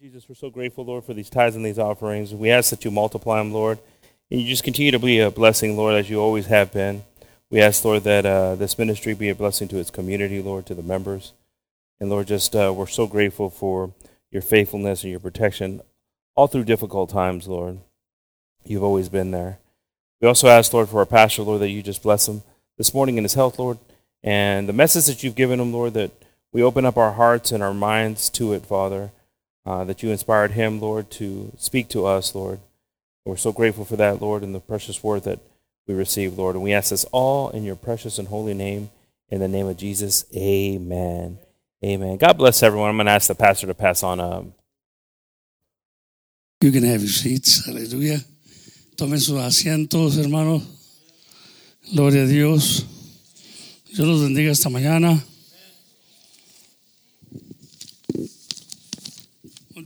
Jesus, we're so grateful, Lord, for these tithes and these offerings. We ask that you multiply them, Lord. And you just continue to be a blessing, Lord, as you always have been. We ask, Lord, that uh, this ministry be a blessing to its community, Lord, to the members. And Lord, just uh, we're so grateful for your faithfulness and your protection all through difficult times, Lord. You've always been there. We also ask, Lord, for our pastor, Lord, that you just bless him this morning in his health, Lord. And the message that you've given him, Lord, that we open up our hearts and our minds to it, Father, uh, that you inspired him, Lord, to speak to us, Lord. We're so grateful for that, Lord, and the precious word that we receive, Lord. And we ask this all in your precious and holy name, in the name of Jesus. Amen. Amen. God bless everyone. I'm going to ask the pastor to pass on. Um, You can have your seats. Aleluya. Tomen sus asientos, hermanos. Gloria a Dios. Dios los bendiga esta mañana.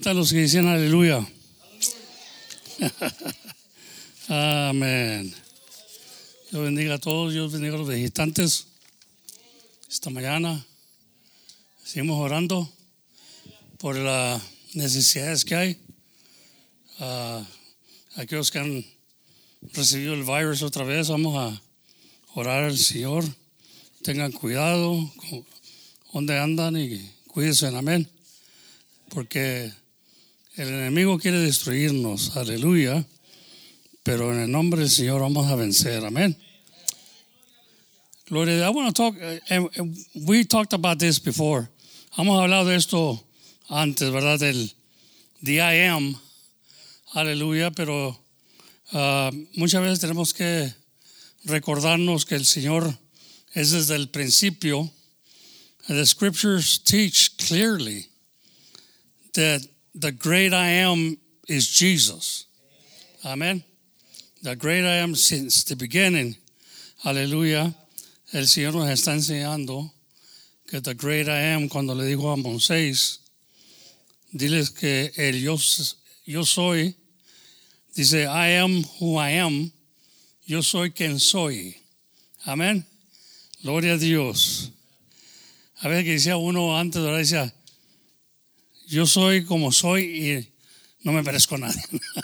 ¿Dónde los que dicen aleluya? Amén. Dios bendiga a todos. Dios bendiga a los visitantes esta mañana. Seguimos orando por las necesidades que hay. Ah, aquellos que han recibido el virus otra vez, vamos a orar al Señor. Tengan cuidado con dónde andan y cuídense, amén. Porque el enemigo quiere destruirnos, aleluya. Pero en el nombre del Señor vamos a vencer, amén. Gloria, I want to talk, and and we talked about this before. Hemos hablado de esto antes, ¿verdad? Del the I am, aleluya, pero ah, muchas veces tenemos que recordarnos que el Señor es desde el principio. The scriptures teach clearly that the great I am is Jesus. Amen. The great I am since the beginning. Aleluya. El Señor nos está enseñando que the great I am cuando le dijo a Moisés, diles que el yo, yo soy, dice I am who I am, yo soy quien soy. Amén. Gloria a Dios. A veces que decía uno antes, ¿verdad? Decía, yo soy como soy y no me parezco a nadie.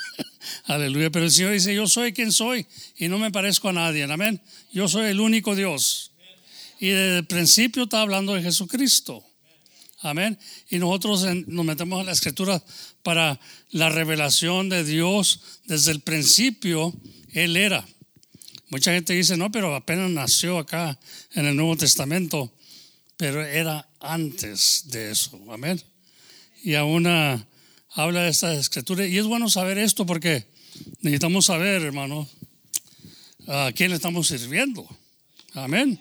Aleluya. Pero el Señor dice, yo soy quien soy y no me parezco a nadie. Amén. Yo soy el único Dios. Y desde el principio está hablando de Jesucristo. Amén. Y nosotros nos metemos en la escritura para la revelación de Dios. Desde el principio, Él era. Mucha gente dice, no, pero apenas nació acá en el Nuevo Testamento. Pero era antes de eso. Amén. Y ah, habla de esta escritura. Y es bueno saber esto porque necesitamos saber, hermano, a quién estamos sirviendo. Amén.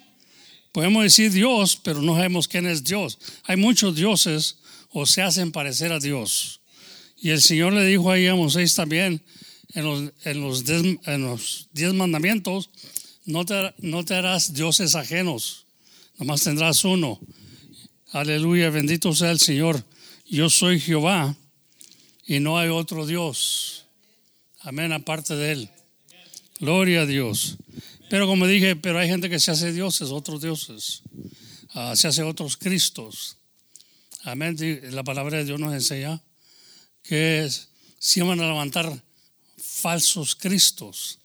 Podemos decir Dios, pero no sabemos quién es Dios. Hay muchos dioses o se hacen parecer a Dios. Y el Señor le dijo ahí a Moisés también en los, en los, diez, en los diez mandamientos, no te, no te harás dioses ajenos, nomás tendrás uno. Aleluya, bendito sea el Señor. Yo soy Jehová y no hay otro Dios. Amén, aparte de Él. Gloria a Dios. Pero como dije, pero hay gente que se hace dioses, otros dioses. Ah, se hace otros Cristos. Amén. La palabra de Dios nos enseña que se van a levantar falsos Cristos.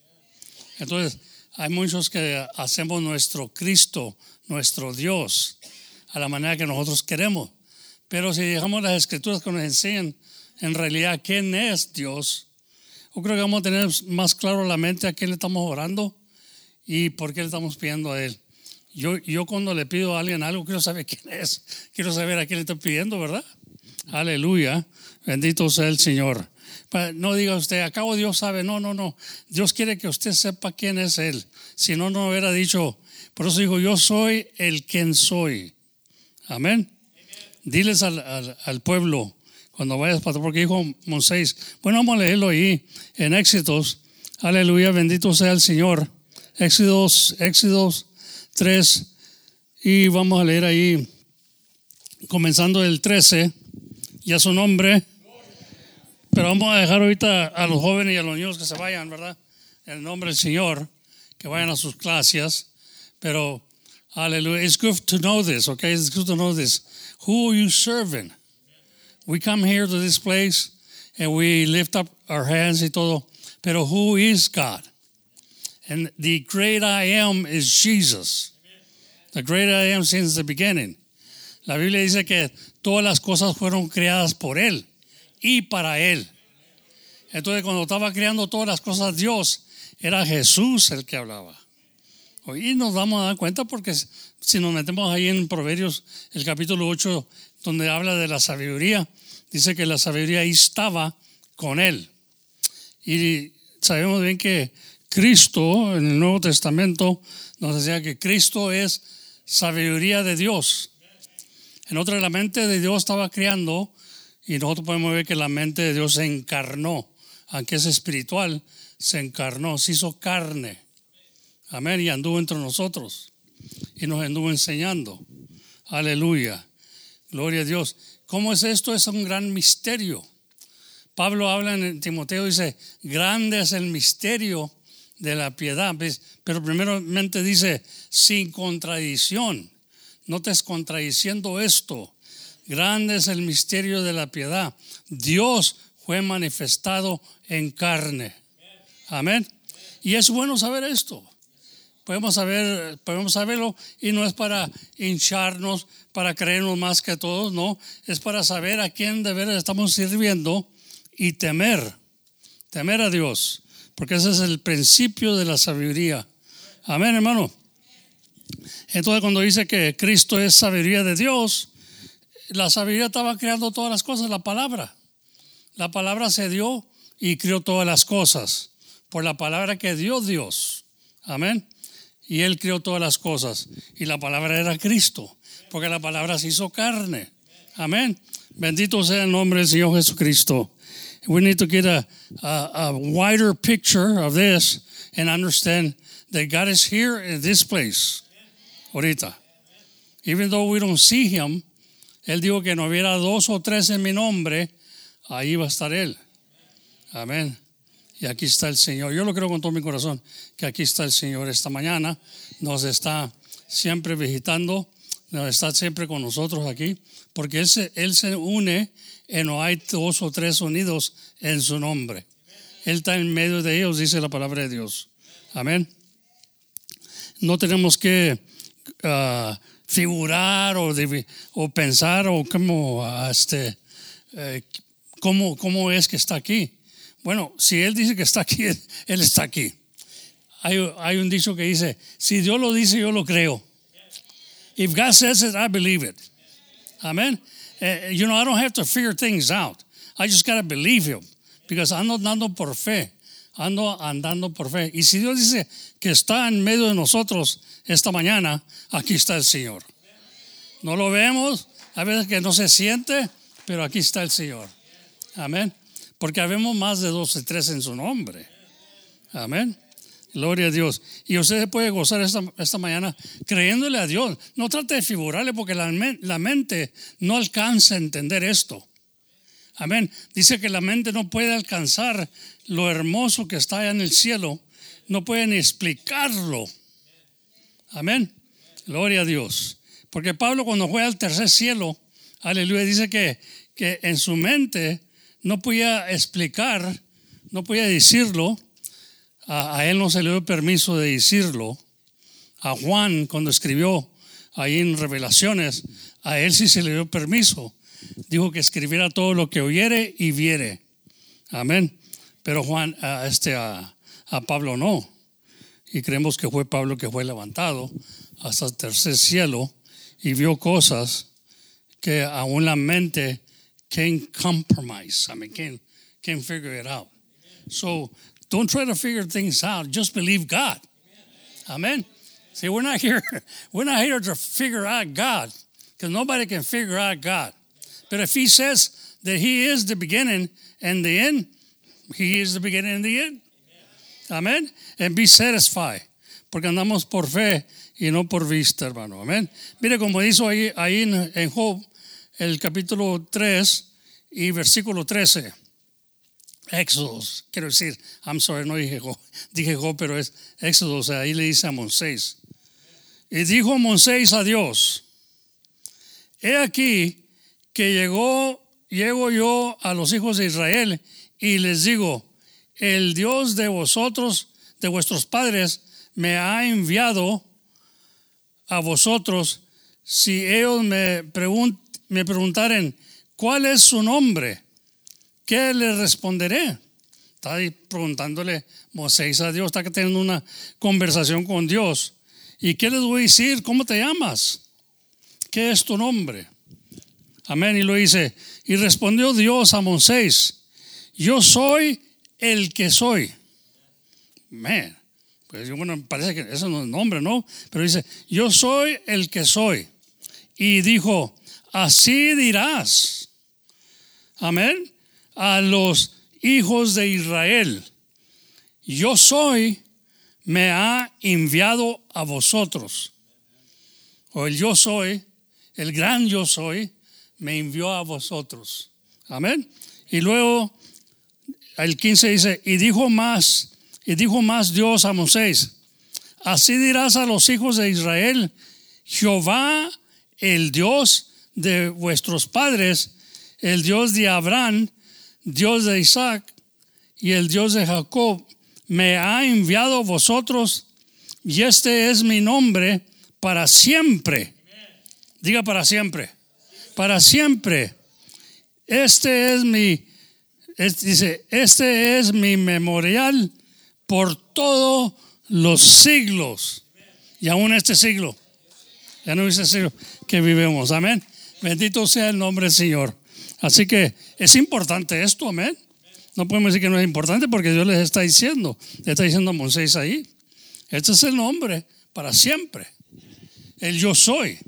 Entonces, hay muchos que hacemos nuestro Cristo, nuestro Dios, a la manera que nosotros queremos. Pero si dejamos las escrituras que nos enseñan en realidad quién es Dios, yo creo que vamos a tener más claro la mente a quién le estamos orando y por qué le estamos pidiendo a Él. Yo, yo cuando le pido a alguien algo, quiero saber quién es, quiero saber a quién le estoy pidiendo, ¿verdad? Aleluya, bendito sea el Señor. No diga usted, acabo Dios sabe, no, no, no. Dios quiere que usted sepa quién es Él. Si no, no hubiera dicho, por eso digo, yo soy el quien soy. Amén. Diles al, pueblo cuando vayas, pastor, porque dijo Moisés. Bueno, vamos a leerlo ahí en Éxitos. Aleluya, bendito sea el Señor. Éxitos, Éxitos 3. Y vamos a leer ahí, comenzando el 13, y a su nombre. Pero vamos a dejar ahorita a los jóvenes y a los niños que se vayan, ¿verdad? El nombre del Señor, que vayan a sus clases. Pero, aleluya, it's good to know this, okay? It's good to know this. Who are you serving? We come here to this place and we lift up our hands y todo. Pero who is God? And the great I am is Jesus. The great I am since the beginning. La Biblia dice que todas las cosas fueron creadas por Él y para Él. Entonces cuando estaba creando todas las cosas Dios, era Jesús el que hablaba. Y nos vamos a dar cuenta porque si nos metemos ahí en Proverbios, el capítulo 8, donde habla de la sabiduría, dice que la sabiduría ahí estaba con Él. Y sabemos bien que Cristo en el Nuevo Testamento nos decía que Cristo es sabiduría de Dios. En otra, la mente de Dios estaba creando y nosotros podemos ver que la mente de Dios se encarnó, aunque es espiritual, se encarnó, se hizo carne. Amén, y anduvo entre nosotros y nos anduvo enseñando. Aleluya. Gloria a Dios. ¿Cómo es esto? Es un gran misterio. Pablo habla en Timoteo, dice, grande es el misterio de la piedad, pero primeramente dice, sin contradicción. No te es contradiciendo esto. Grande es el misterio de la piedad. Dios fue manifestado en carne. Amén. Y es bueno saber esto. Podemos, saber, podemos saberlo y no es para hincharnos, para creernos más que todos, no. Es para saber a quién de veras estamos sirviendo y temer, temer a Dios, porque ese es el principio de la sabiduría. Amén, hermano. Entonces cuando dice que Cristo es sabiduría de Dios, la sabiduría estaba creando todas las cosas, la palabra. La palabra se dio y creó todas las cosas por la palabra que dio Dios. Amén. Y Él creó todas las cosas. Y la palabra era Cristo, porque la palabra se hizo carne. Amén. Bendito sea el nombre del Señor Jesucristo. We need to get a, a, a wider picture of this and understand that God is here in this place. Ahorita. Even though we don't see Him, Él dijo que no hubiera dos o tres en mi nombre, ahí va a estar Él. Amén. Y aquí está el Señor. Yo lo creo con todo mi corazón, que aquí está el Señor esta mañana. Nos está siempre visitando, nos está siempre con nosotros aquí, porque Él se, él se une y no hay dos o tres unidos en su nombre. Él está en medio de ellos, dice la palabra de Dios. Amén. No tenemos que ah, figurar o, o, pensar o cómo, ah, este, eh, cómo, cómo es que está aquí. Bueno, si Él dice que está aquí, Él está aquí. Hay, un dicho que dice, si Dios lo dice, yo lo creo. If God says it, I believe it. Amen. Uh, you know, I don't have to figure things out. I just got to believe Him. Because ando andando por fe. Ando andando por fe. Y si Dios dice que está en medio de nosotros esta mañana, aquí está el Señor. No lo vemos, a veces que no se siente, pero aquí está el Señor. Amén. Porque habemos más de dos y tres en su nombre. Amén. Gloria a Dios. Y usted se puede gozar esta, esta, mañana creyéndole a Dios. No trate de figurarle porque la, la, mente no alcanza a entender esto. Amén. Dice que la mente no puede alcanzar lo hermoso que está allá en el cielo. No puede ni explicarlo. Amén. Gloria a Dios. Porque Pablo cuando fue al tercer cielo, aleluya, dice que, que en su mente no podía explicar, no podía decirlo, a, él no se le dio permiso de decirlo, a Juan cuando escribió ahí en Revelaciones, a él sí se le dio permiso, dijo que escribiera todo lo que oyere y viere, amén, pero Juan, a, este, a, a Pablo no, y creemos que fue Pablo que fue levantado hasta el tercer cielo y vio cosas que aún la mente can compromise. I mean, can can figure it out. So don't try to figure things out. Just believe God. Amen. See, we're not here. We're not here to figure out God, because nobody can figure out God. But if He says that He is the beginning and the end, He is the beginning and the end. Amen. And be satisfied, porque andamos por fe y no por vista, hermano. Amén. Mire como hizo ahí, ahí en Job el capítulo 3 y versículo 13. Éxodos, quiero decir, I'm sorry, no dije Job, dije Job, pero es Éxodo, o sea, ahí le dice a Moisés. Y dijo Moisés a Dios, he aquí que llegó llego yo a los hijos de Israel y les digo, el Dios de vosotros, de vuestros padres, me ha enviado a vosotros. Si ellos me, pregun me preguntaren, ¿cuál es su nombre? ¿Qué le responderé? Está ahí preguntándole Moisés a Dios, está teniendo una conversación con Dios. ¿Y qué les voy a decir? ¿Cómo te llamas? ¿Qué es tu nombre? Amén. Y lo dice, y respondió Dios a Moisés, yo soy el que soy. Man, pues bueno, parece que eso no es nombre, ¿no? Pero dice, yo soy el que soy. Y dijo, así dirás. Amén. A los hijos de Israel, yo soy, me ha enviado a vosotros. O el yo soy, el gran yo soy, me envió a vosotros. Amén. Y luego el 15 dice, y dijo más, y dijo más Dios a Moisés, así dirás a los hijos de Israel, Jehová, el Dios de vuestros padres, el Dios de Abraham, Dios de Isaac y el Dios de Jacob, me ha enviado vosotros y este es mi nombre para siempre. Diga para siempre para siempre. Este es mi, dice, este es mi memorial por todos los siglos. Y aún este siglo. Ya no este siglo que vivimos. Amén. Bendito sea el nombre del Señor. Así que es importante esto, amén. No podemos decir que no es importante porque Dios les está diciendo, le está diciendo a Moisés ahí. Este es el nombre para siempre. El yo soy.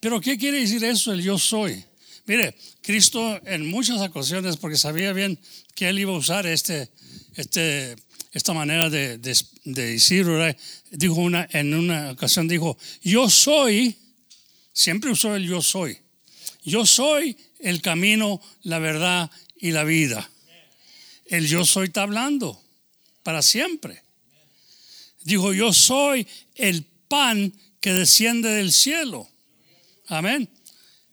Pero ¿qué quiere decir eso, el yo soy? Mire, Cristo en muchas ocasiones, porque sabía bien que él iba a usar este, este, esta manera de, de, decir, dijo una, en una ocasión dijo, yo soy, siempre usó el yo soy. Yo soy el camino, la verdad y la vida. El yo soy está hablando para siempre. Dijo, yo soy el pan que desciende del cielo. Amén.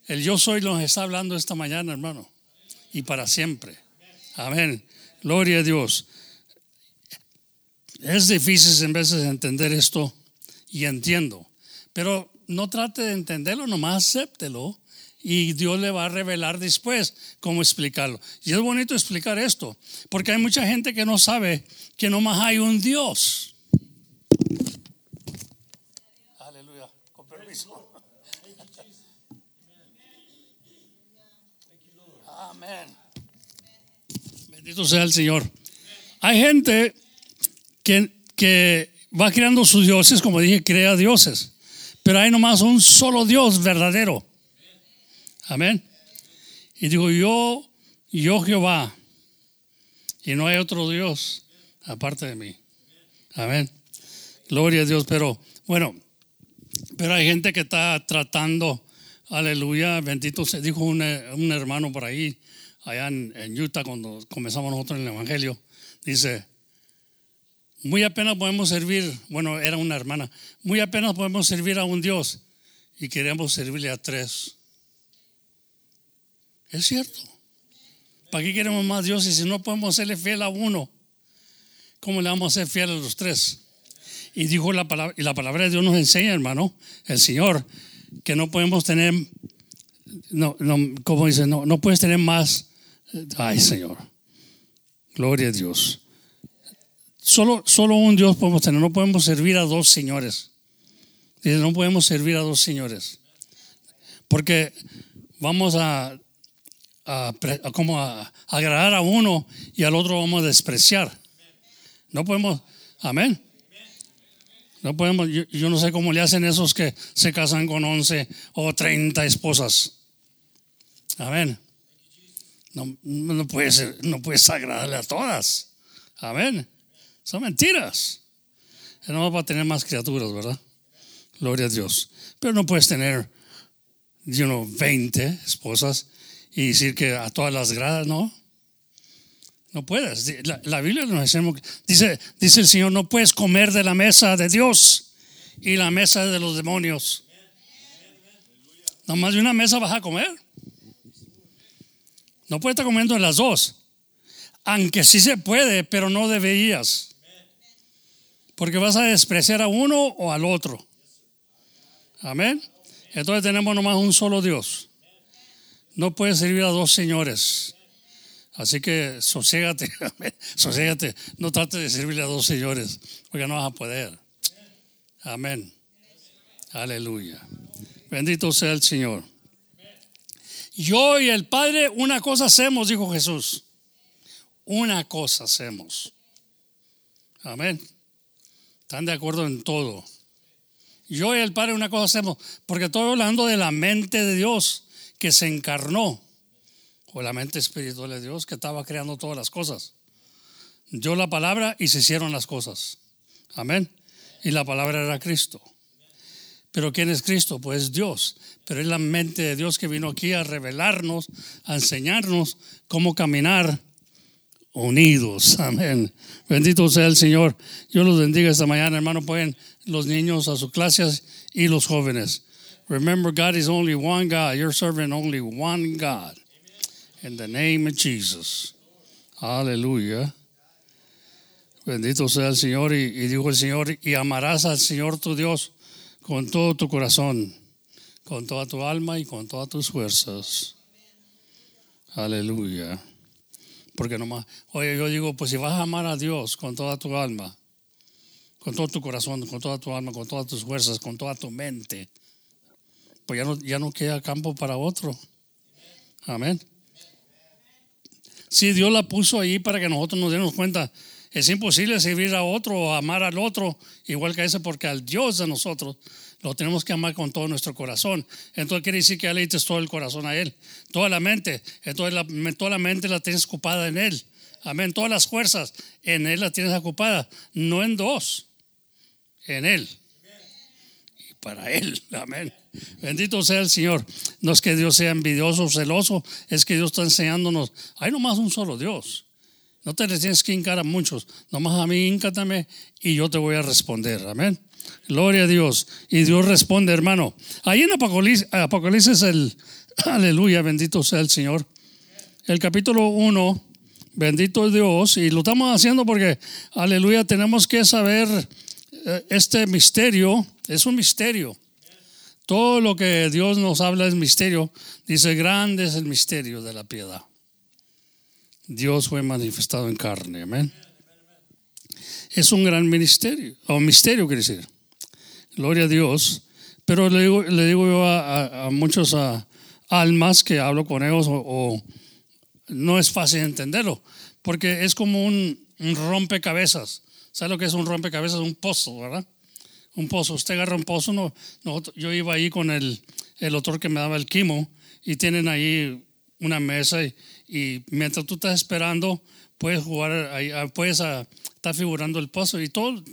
El yo soy nos está hablando esta mañana, hermano. Y para siempre. Amén. Gloria a Dios. Es difícil en veces entender esto y entiendo. Pero no trate de entenderlo, nomás acéptelo y Dios le va a revelar después cómo explicarlo. Y es bonito explicar esto, porque hay mucha gente que no sabe que nomás hay un Dios. Bendito sea el Señor. Hay gente que, que va creando sus dioses, como dije, crea dioses. Pero hay nomás un solo Dios verdadero. Amén. Y digo, yo, yo Jehová. Y no hay otro Dios aparte de mí. Amén. Gloria a Dios. Pero bueno, pero hay gente que está tratando, aleluya, bendito se dijo un, un hermano por ahí, allá en, Utah, cuando comenzamos nosotros en el Evangelio, dice, muy apenas podemos servir, bueno, era una hermana, muy apenas podemos servir a un Dios y queremos servirle a tres. Es cierto. ¿Para qué queremos más Dios y si no podemos serle fiel a uno? ¿Cómo le vamos a ser fiel a los tres? Y dijo la palabra, y la palabra de Dios nos enseña, hermano, el Señor, que no podemos tener, no, no como dice, no, no puedes tener más Ay, Señor. Gloria a Dios. Solo, solo un Dios podemos tener. No podemos servir a dos señores. Dice, no podemos servir a dos señores. Porque vamos a, a, como a, agradar a uno y al otro vamos a despreciar. No podemos. Amén. No podemos, yo, no sé cómo le hacen esos que se casan con 11 o 30 esposas. Amén. No, no, puedes, no puedes agradarle a todas. Amén. Son mentiras. No va a tener más criaturas, ¿verdad? Gloria a Dios. Pero no puedes tener, you know, 20 esposas y decir que a todas las gradas, ¿no? No puedes. La, Biblia nos dice, dice el Señor, no puedes comer de la mesa de Dios y la mesa de los demonios. Nomás de una mesa vas a comer. No puedes estar comiendo en las dos. Aunque sí se puede, pero no deberías. Porque vas a despreciar a uno o al otro. Amén. Entonces tenemos nomás un solo Dios. No puedes servir a dos señores. Así que soségate, soségate. No trates de servirle a dos señores, porque no vas a poder. Amén. Aleluya. Bendito sea el Señor. Yo y el Padre una cosa hacemos, dijo Jesús. Una cosa hacemos. Amén. ¿Están de acuerdo en todo? Yo y el Padre una cosa hacemos, porque estoy hablando de la mente de Dios que se encarnó, o la mente espiritual de Dios que estaba creando todas las cosas. Yo la palabra y se hicieron las cosas. Amén. Y la palabra era Cristo. Pero ¿quién es Cristo? Pues Dios. Pero es la mente de Dios que vino aquí a revelarnos, a enseñarnos cómo caminar unidos. Amén. Bendito sea el Señor. Yo los bendiga esta mañana, hermano. Pueden los niños a sus clases y los jóvenes. Remember, God is only one God. You're serving only one God. In the name of Jesus. Aleluya. Bendito sea el Señor. Y, y dijo el Señor, y amarás al Señor tu Dios con todo tu corazón, con toda tu alma y con todas tus fuerzas. Aleluya. Porque nomás, oye, yo digo, pues si vas a amar a Dios con toda tu alma, con todo tu corazón, con toda tu alma, con todas tus fuerzas, con toda tu mente, pues ya no, ya no queda campo para otro. Amén. Si Dios la puso ahí para que nosotros nos demos cuenta, es imposible servir a otro o amar al otro igual que a ese, porque al Dios de nosotros lo tenemos que amar con todo nuestro corazón. Entonces quiere decir que ya le dices todo el corazón a Él, toda la mente. Entonces toda la mente la tienes ocupada en Él. Amén. Todas las fuerzas en Él las tienes ocupadas, no en dos, en Él. Y para Él. Amén. Bendito sea el Señor. No es que Dios sea envidioso o celoso, es que Dios está enseñándonos. Hay nomás un solo Dios. No te tienes que hincar a muchos. Nomás a mí híncatame y yo te voy a responder. Amén. Gloria a Dios. Y Dios responde, hermano. Ahí en Apocalipsis, Apocalipsis el, aleluya, bendito sea el Señor. El capítulo 1, bendito Dios. Y lo estamos haciendo porque, aleluya, tenemos que saber eh, este misterio. Es un misterio. Todo lo que Dios nos habla es misterio. Dice, grande es el misterio de la piedad. Dios fue manifestado en carne. Amén. Es un gran ministerio, o misterio quiere decir. Gloria a Dios. Pero le digo, le digo yo a, muchos almas que hablo con ellos, o, no es fácil entenderlo, porque es como un, rompecabezas. ¿Sabe lo que es un rompecabezas? Un pozo, ¿verdad? Un pozo. Usted agarra un pozo. No, yo iba ahí con el, el autor que me daba el quimo y tienen ahí una mesa y, y mientras tú estás esperando, puedes jugar, ahí, ah, puedes ah, estar figurando el pozo y todo,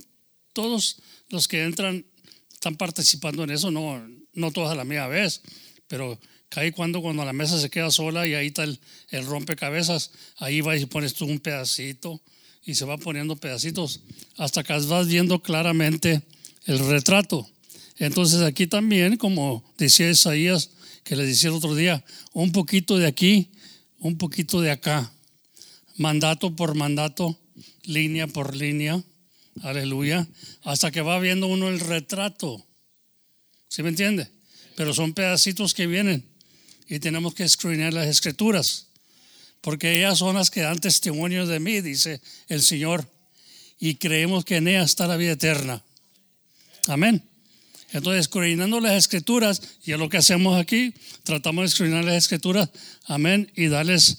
todos los que entran están participando en eso, no, no todos a la misma vez, pero cae cuando, cuando la mesa se queda sola y ahí está el, el rompecabezas, ahí vas y pones tú un pedacito y se va poniendo pedacitos hasta que vas viendo claramente el retrato. Entonces aquí también, como decía Isaías, que le decía el otro día, un poquito de aquí un poquito de acá, mandato por mandato, línea por línea, aleluya, hasta que va viendo uno el retrato. ¿Sí me entiende? Pero son pedacitos que vienen y tenemos que escudriñar las escrituras, porque ellas son las que dan testimonio de mí, dice el Señor, y creemos que en ellas está la vida eterna. Amén. Entonces, escudriñando las escrituras, y es lo que hacemos aquí, tratamos de escudriñar las escrituras, amén, y darles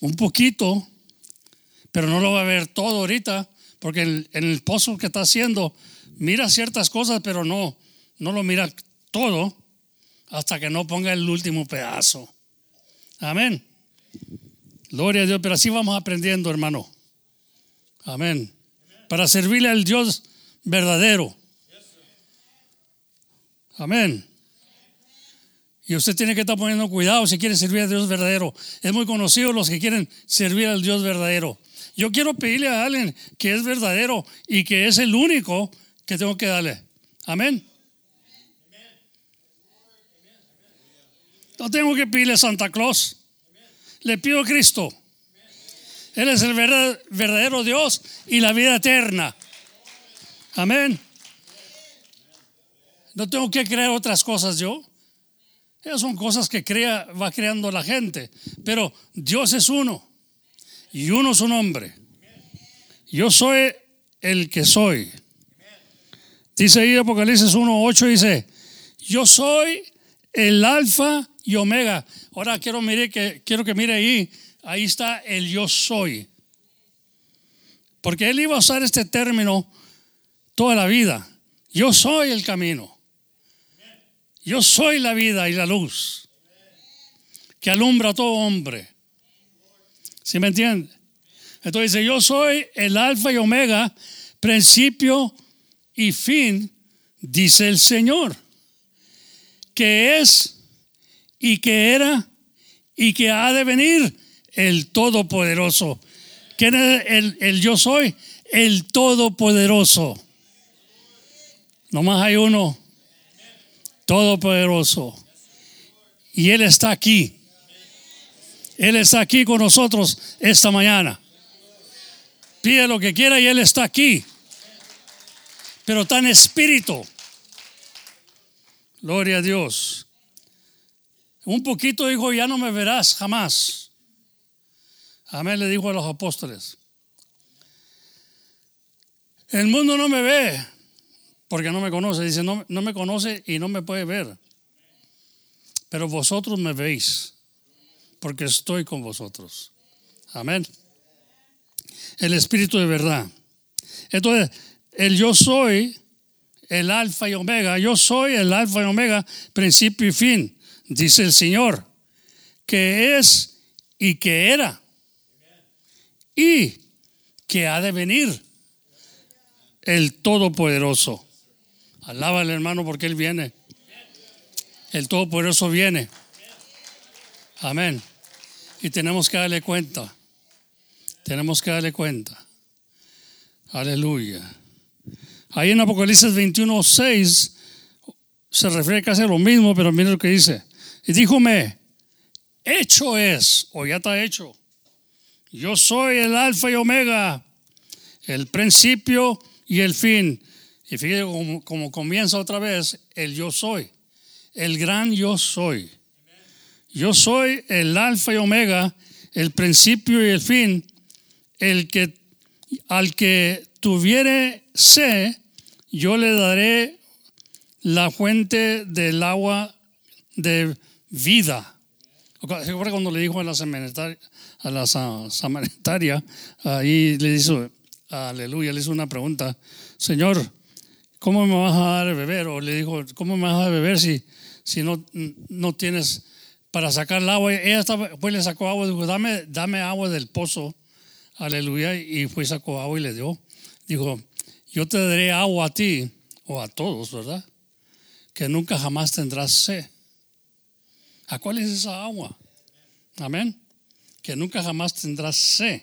un poquito, pero no lo va a ver todo ahorita, porque en el pozo que está haciendo, mira ciertas cosas, pero no, no lo mira todo hasta que no ponga el último pedazo. Amén. Gloria a Dios, pero así vamos aprendiendo, hermano. Amén. Para servirle al Dios verdadero. Amén. Y usted tiene que estar poniendo cuidado si quiere servir al Dios verdadero. Es muy conocido los que quieren servir al Dios verdadero. Yo quiero pedirle a alguien que es verdadero y que es el único que tengo que darle. Amén. No tengo que pedirle a Santa Claus. le pido a Cristo. Él es el verdad- verdadero Dios y la vida eterna. Amén. No tengo que crear otras cosas yo. Esas son cosas que crea, va creando la gente. Pero Dios es uno. Y uno es un hombre. Yo soy el que soy. Dice ahí Apocalipsis 1.8, dice, yo soy el alfa y omega. Ahora quiero, mire que, quiero que mire ahí, ahí está el yo soy. Porque él iba a usar este término toda la vida. Yo soy el camino. Yo soy la vida y la luz que alumbra a todo hombre. ¿Sí me entiende? Entonces dice, yo soy el alfa y omega, principio y fin, dice el Señor, que es y que era y que ha de venir el Todopoderoso. ¿Quién es el, el yo soy? El Todopoderoso. Nomás hay uno, Todopoderoso. Y Él está aquí. Él está aquí con nosotros esta mañana. Pide lo que quiera y Él está aquí. Pero en espíritu. Gloria a Dios. Un poquito dijo, ya no me verás jamás. Amén, le dijo a los apóstoles. El mundo no me ve porque no me conoce. Dice, no, no me conoce y no me puede ver. Pero vosotros me veis porque estoy con vosotros. Amén. El Espíritu de verdad. Entonces, el yo soy, el alfa y omega. Yo soy el alfa y omega, principio y fin, dice el Señor, que es y que era y que ha de venir el Todopoderoso. Alaba al hermano porque Él viene. El Todopoderoso viene. Amén. Y tenemos que darle cuenta. Tenemos que darle cuenta. Aleluya. Ahí en Apocalipsis 21, 6 se refiere casi a lo mismo, pero mira lo que dice. Y díjome, hecho es, o ya está hecho. Yo soy el alfa y omega, el principio y el fin. Y fíjate como, como comienza otra vez, el yo soy, el gran yo soy. Yo soy el alfa y omega, el principio y el fin, el que al que tuviere sed, yo le daré la fuente del agua de vida. ¿Se acuerda cuando le dijo a la samaritaria, a la sa- samaritaria, ahí le hizo, aleluya, le hizo una pregunta, Señor, ¿cómo me vas a dar de beber? O le dijo, ¿cómo me vas a dar de beber si, si no, no tienes para sacar el agua? Ella estaba, pues le sacó agua, dijo, dame, dame agua del pozo, aleluya, y fue sacó agua y le dio. Dijo, yo te daré agua a ti, o a todos, ¿verdad? Que nunca jamás tendrás sed. ¿A cuál es esa agua? Amén. Que nunca jamás tendrás sed.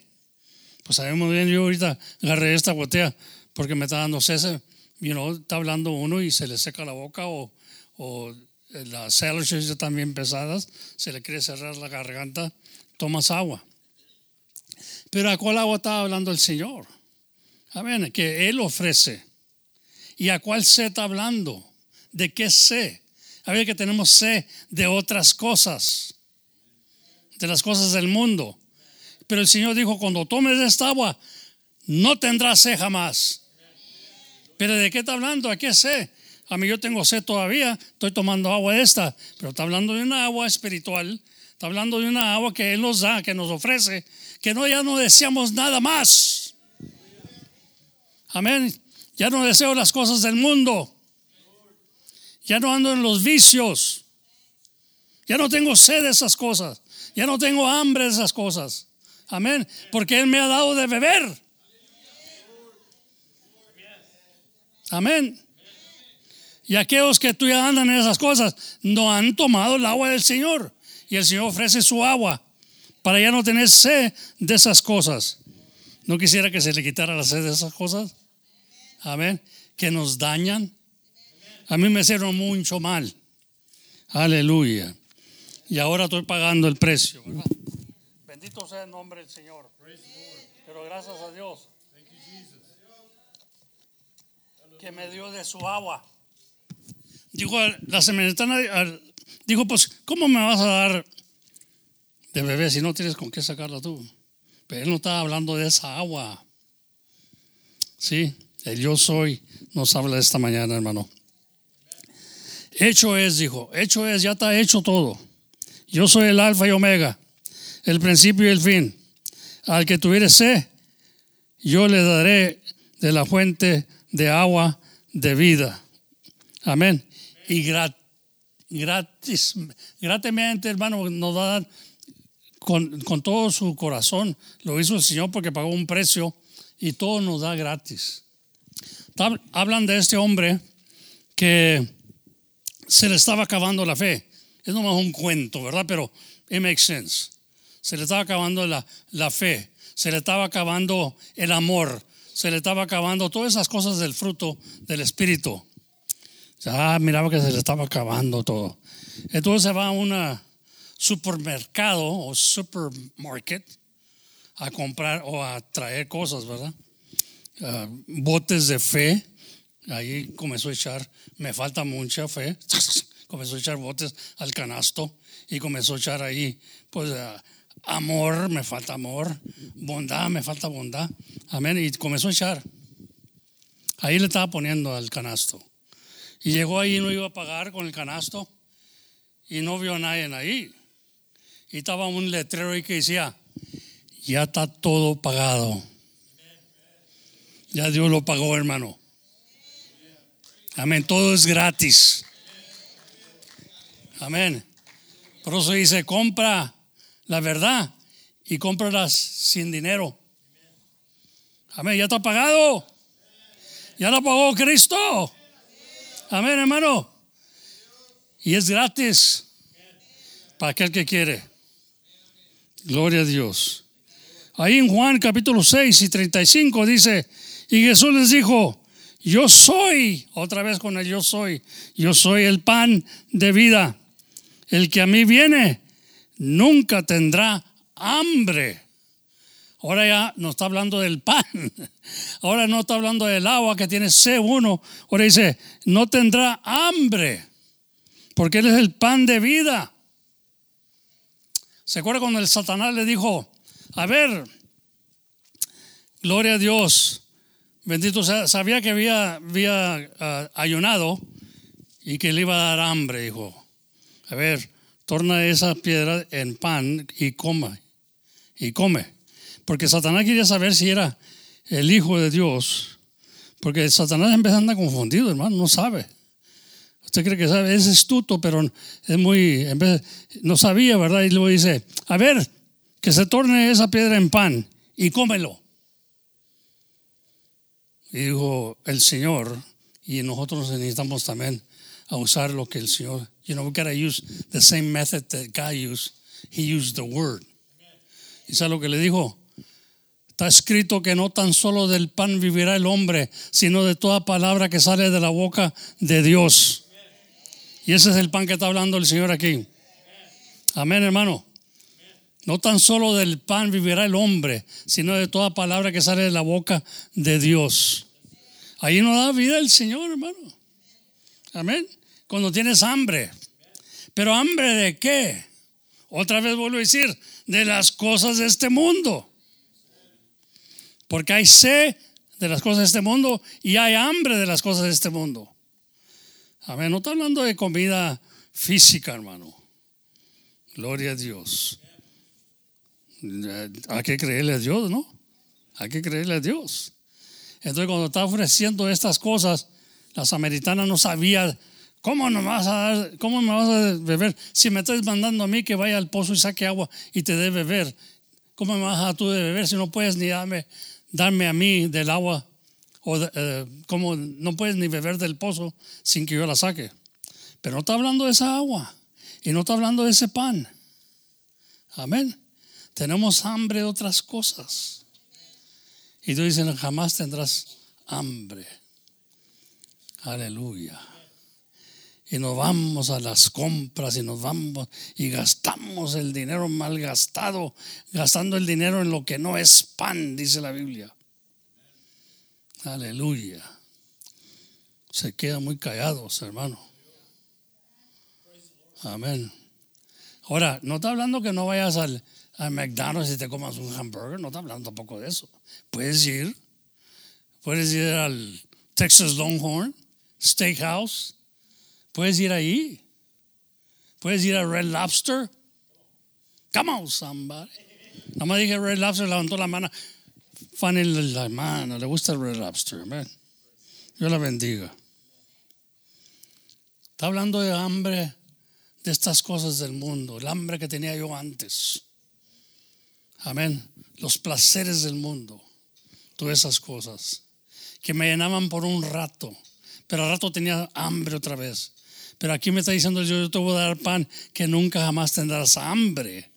Pues sabemos bien, yo ahorita agarré esta botella porque me está dando sed. You know, está hablando uno y se le seca la boca o, o las allergies también pesadas, se le quiere cerrar la garganta, tomas agua. Pero ¿a cuál agua está hablando el Señor? Amén, que Él ofrece. ¿Y a cuál sed está hablando? ¿De qué sed? A ver que tenemos sed de otras cosas, de las cosas del mundo. Pero el Señor dijo, cuando tomes esta agua, no tendrás sed jamás. Pero ¿de qué está hablando? ¿A qué sed? A mí yo tengo sed todavía, estoy tomando agua esta, pero está hablando de una agua espiritual, está hablando de una agua que Él nos da, que nos ofrece, que no ya no deseamos nada más. Amén. Ya no deseo las cosas del mundo. Ya no ando en los vicios. Ya no tengo sed de esas cosas. Ya no tengo hambre de esas cosas. Amén. Porque Él me ha dado de beber. Amén. Y aquellos que tú ya andan en esas cosas no han tomado el agua del Señor. Y el Señor ofrece su agua para ya no tener sed de esas cosas. ¿No quisiera que se le quitara la sed de esas cosas? Amén. Que nos dañan. A mí me hicieron mucho mal. Aleluya. Y ahora estoy pagando el precio. Bendito sea el nombre del Señor. Pero gracias a Dios que me dio de su agua. Dijo la samaritana, dijo, pues, ¿cómo me vas a dar de bebé si no tienes con qué sacarla tú? Pero él no estaba hablando de esa agua. Sí, el yo soy nos habla esta mañana, hermano. Hecho es, dijo, hecho es, ya está hecho todo. Yo soy el alfa y omega, el principio y el fin. Al que tuviere sed, yo le daré de la fuente de agua de vida. Amén. Y gratis, gratemente, hermano, nos da con, con todo su corazón. Lo hizo el Señor porque pagó un precio y todo nos da gratis. Hablan de este hombre que se le estaba acabando la fe. Es nomás un cuento, ¿verdad? Pero it makes sense. Se le estaba acabando la, la fe, se le estaba acabando el amor, se le estaba acabando todas esas cosas del fruto del Espíritu. Ah, miraba que se le estaba acabando todo. Entonces se va a un supermercado o supermarket a comprar o a traer cosas, ¿verdad? Ah, botes de fe. Ahí comenzó a echar, me falta mucha fe. comenzó a echar botes al canasto y comenzó a echar ahí, pues, ah, amor, me falta amor, bondad, me falta bondad. Amén. Y comenzó a echar. Ahí le estaba poniendo al canasto. Y llegó ahí no iba a pagar con el canasto. Y no vio a nadie ahí. Y estaba un letrero ahí que decía, ya está todo pagado. Ya Dios lo pagó, hermano. Amén. Todo es gratis. Amén. Por eso dice, compra la verdad y cómpralas sin dinero. Amén, ya está pagado. Ya lo pagó Cristo. Amén, hermano. Y es gratis para aquel que quiere. Gloria a Dios. Ahí en Juan capítulo 6 y 35 dice, y Jesús les dijo, yo soy, otra vez con el yo soy, yo soy el pan de vida. El que a mí viene nunca tendrá hambre. Ahora ya no está hablando del pan. Ahora no está hablando del agua que tiene C1. Ahora dice, no tendrá hambre. Porque Él es el pan de vida. ¿Se acuerda cuando el Satanás le dijo, a ver, gloria a Dios, bendito sea, sabía que había, había ah, ayunado y que le iba a dar hambre, dijo, a ver, torna esa piedra en pan y coma, y come. Porque Satanás quería saber si era el Hijo de Dios. Porque Satanás empieza a andar confundido, hermano, no sabe. Usted cree que sabe, es astuto, pero es muy, no sabía, ¿verdad? Y luego dice, a ver, que se torne esa piedra en pan y cómelo. Y dijo el Señor, y nosotros necesitamos también a usar lo que el Señor You know, we got to use the same method that God used. He used the word. ¿Y sabe lo que le dijo? Está escrito que no tan solo del pan vivirá el hombre, sino de toda palabra que sale de la boca de Dios. Y ese es el pan que está hablando el Señor aquí. Amén, hermano. No tan solo del pan vivirá el hombre, sino de toda palabra que sale de la boca de Dios. Ahí no da vida el Señor, hermano. Amén. Cuando tienes hambre. Pero hambre de qué? Otra vez vuelvo a decir, de las cosas de este mundo. Porque hay sed de las cosas de este mundo y hay hambre de las cosas de este mundo. A ver, no está hablando de comida física, hermano. Gloria a Dios. Hay que creerle a Dios, ¿no? Hay que creerle a Dios. Entonces, cuando está ofreciendo estas cosas, la samaritana no sabía ¿Cómo, no vas a dar, ¿Cómo me vas a beber? Si me estás mandando a mí que vaya al pozo y saque agua y te dé beber, ¿cómo me vas a tú de beber si no puedes ni darme, darme a mí del agua? O eh, ¿Cómo no puedes ni beber del pozo sin que yo la saque? Pero no está hablando de esa agua y no está hablando de ese pan. Amén. Tenemos hambre de otras cosas. Y tú dices, jamás tendrás hambre. Aleluya. Y nos vamos a las compras y nos vamos y gastamos el dinero mal gastado, gastando el dinero en lo que no es pan, dice la Biblia. Aleluya. Se quedan muy callados, hermano. Amén. Ahora, no está hablando que no vayas al, McDonald's y te comas un hamburger, no está hablando tampoco de eso. Puedes ir, puedes ir al Texas Longhorn Steakhouse Puedes ir ahí. Puedes ir a Red Lobster. Come on, somebody. Nada más dije Red Lobster, levantó la mano. Fanny la mano, le gusta el Red Lobster. Amen. Dios la bendiga. Está hablando de hambre de estas cosas del mundo, el hambre que tenía yo antes. Amén. Los placeres del mundo, todas esas cosas que me llenaban por un rato, pero al rato tenía hambre otra vez. Pero aquí me está diciendo yo, yo te voy a dar pan que nunca jamás tendrás hambre.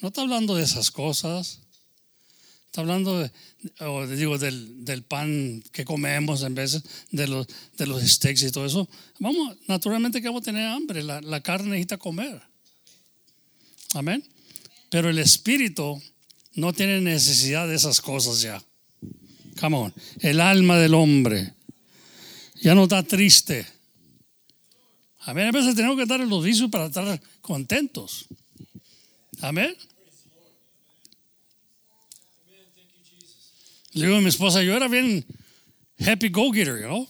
No está hablando de esas cosas. Está hablando de, digo, del, pan que comemos en vez de los, de los steaks y todo eso. Vamos, naturalmente que vamos a tener hambre. La, la carne necesita comer. Amén. Pero el espíritu no tiene necesidad de esas cosas ya. Come on. El alma del hombre ya no está triste. Amén. A veces tenemos que dar los vicios para estar contentos. Amén. Le digo a mi esposa, yo era bien happy go-getter, you know?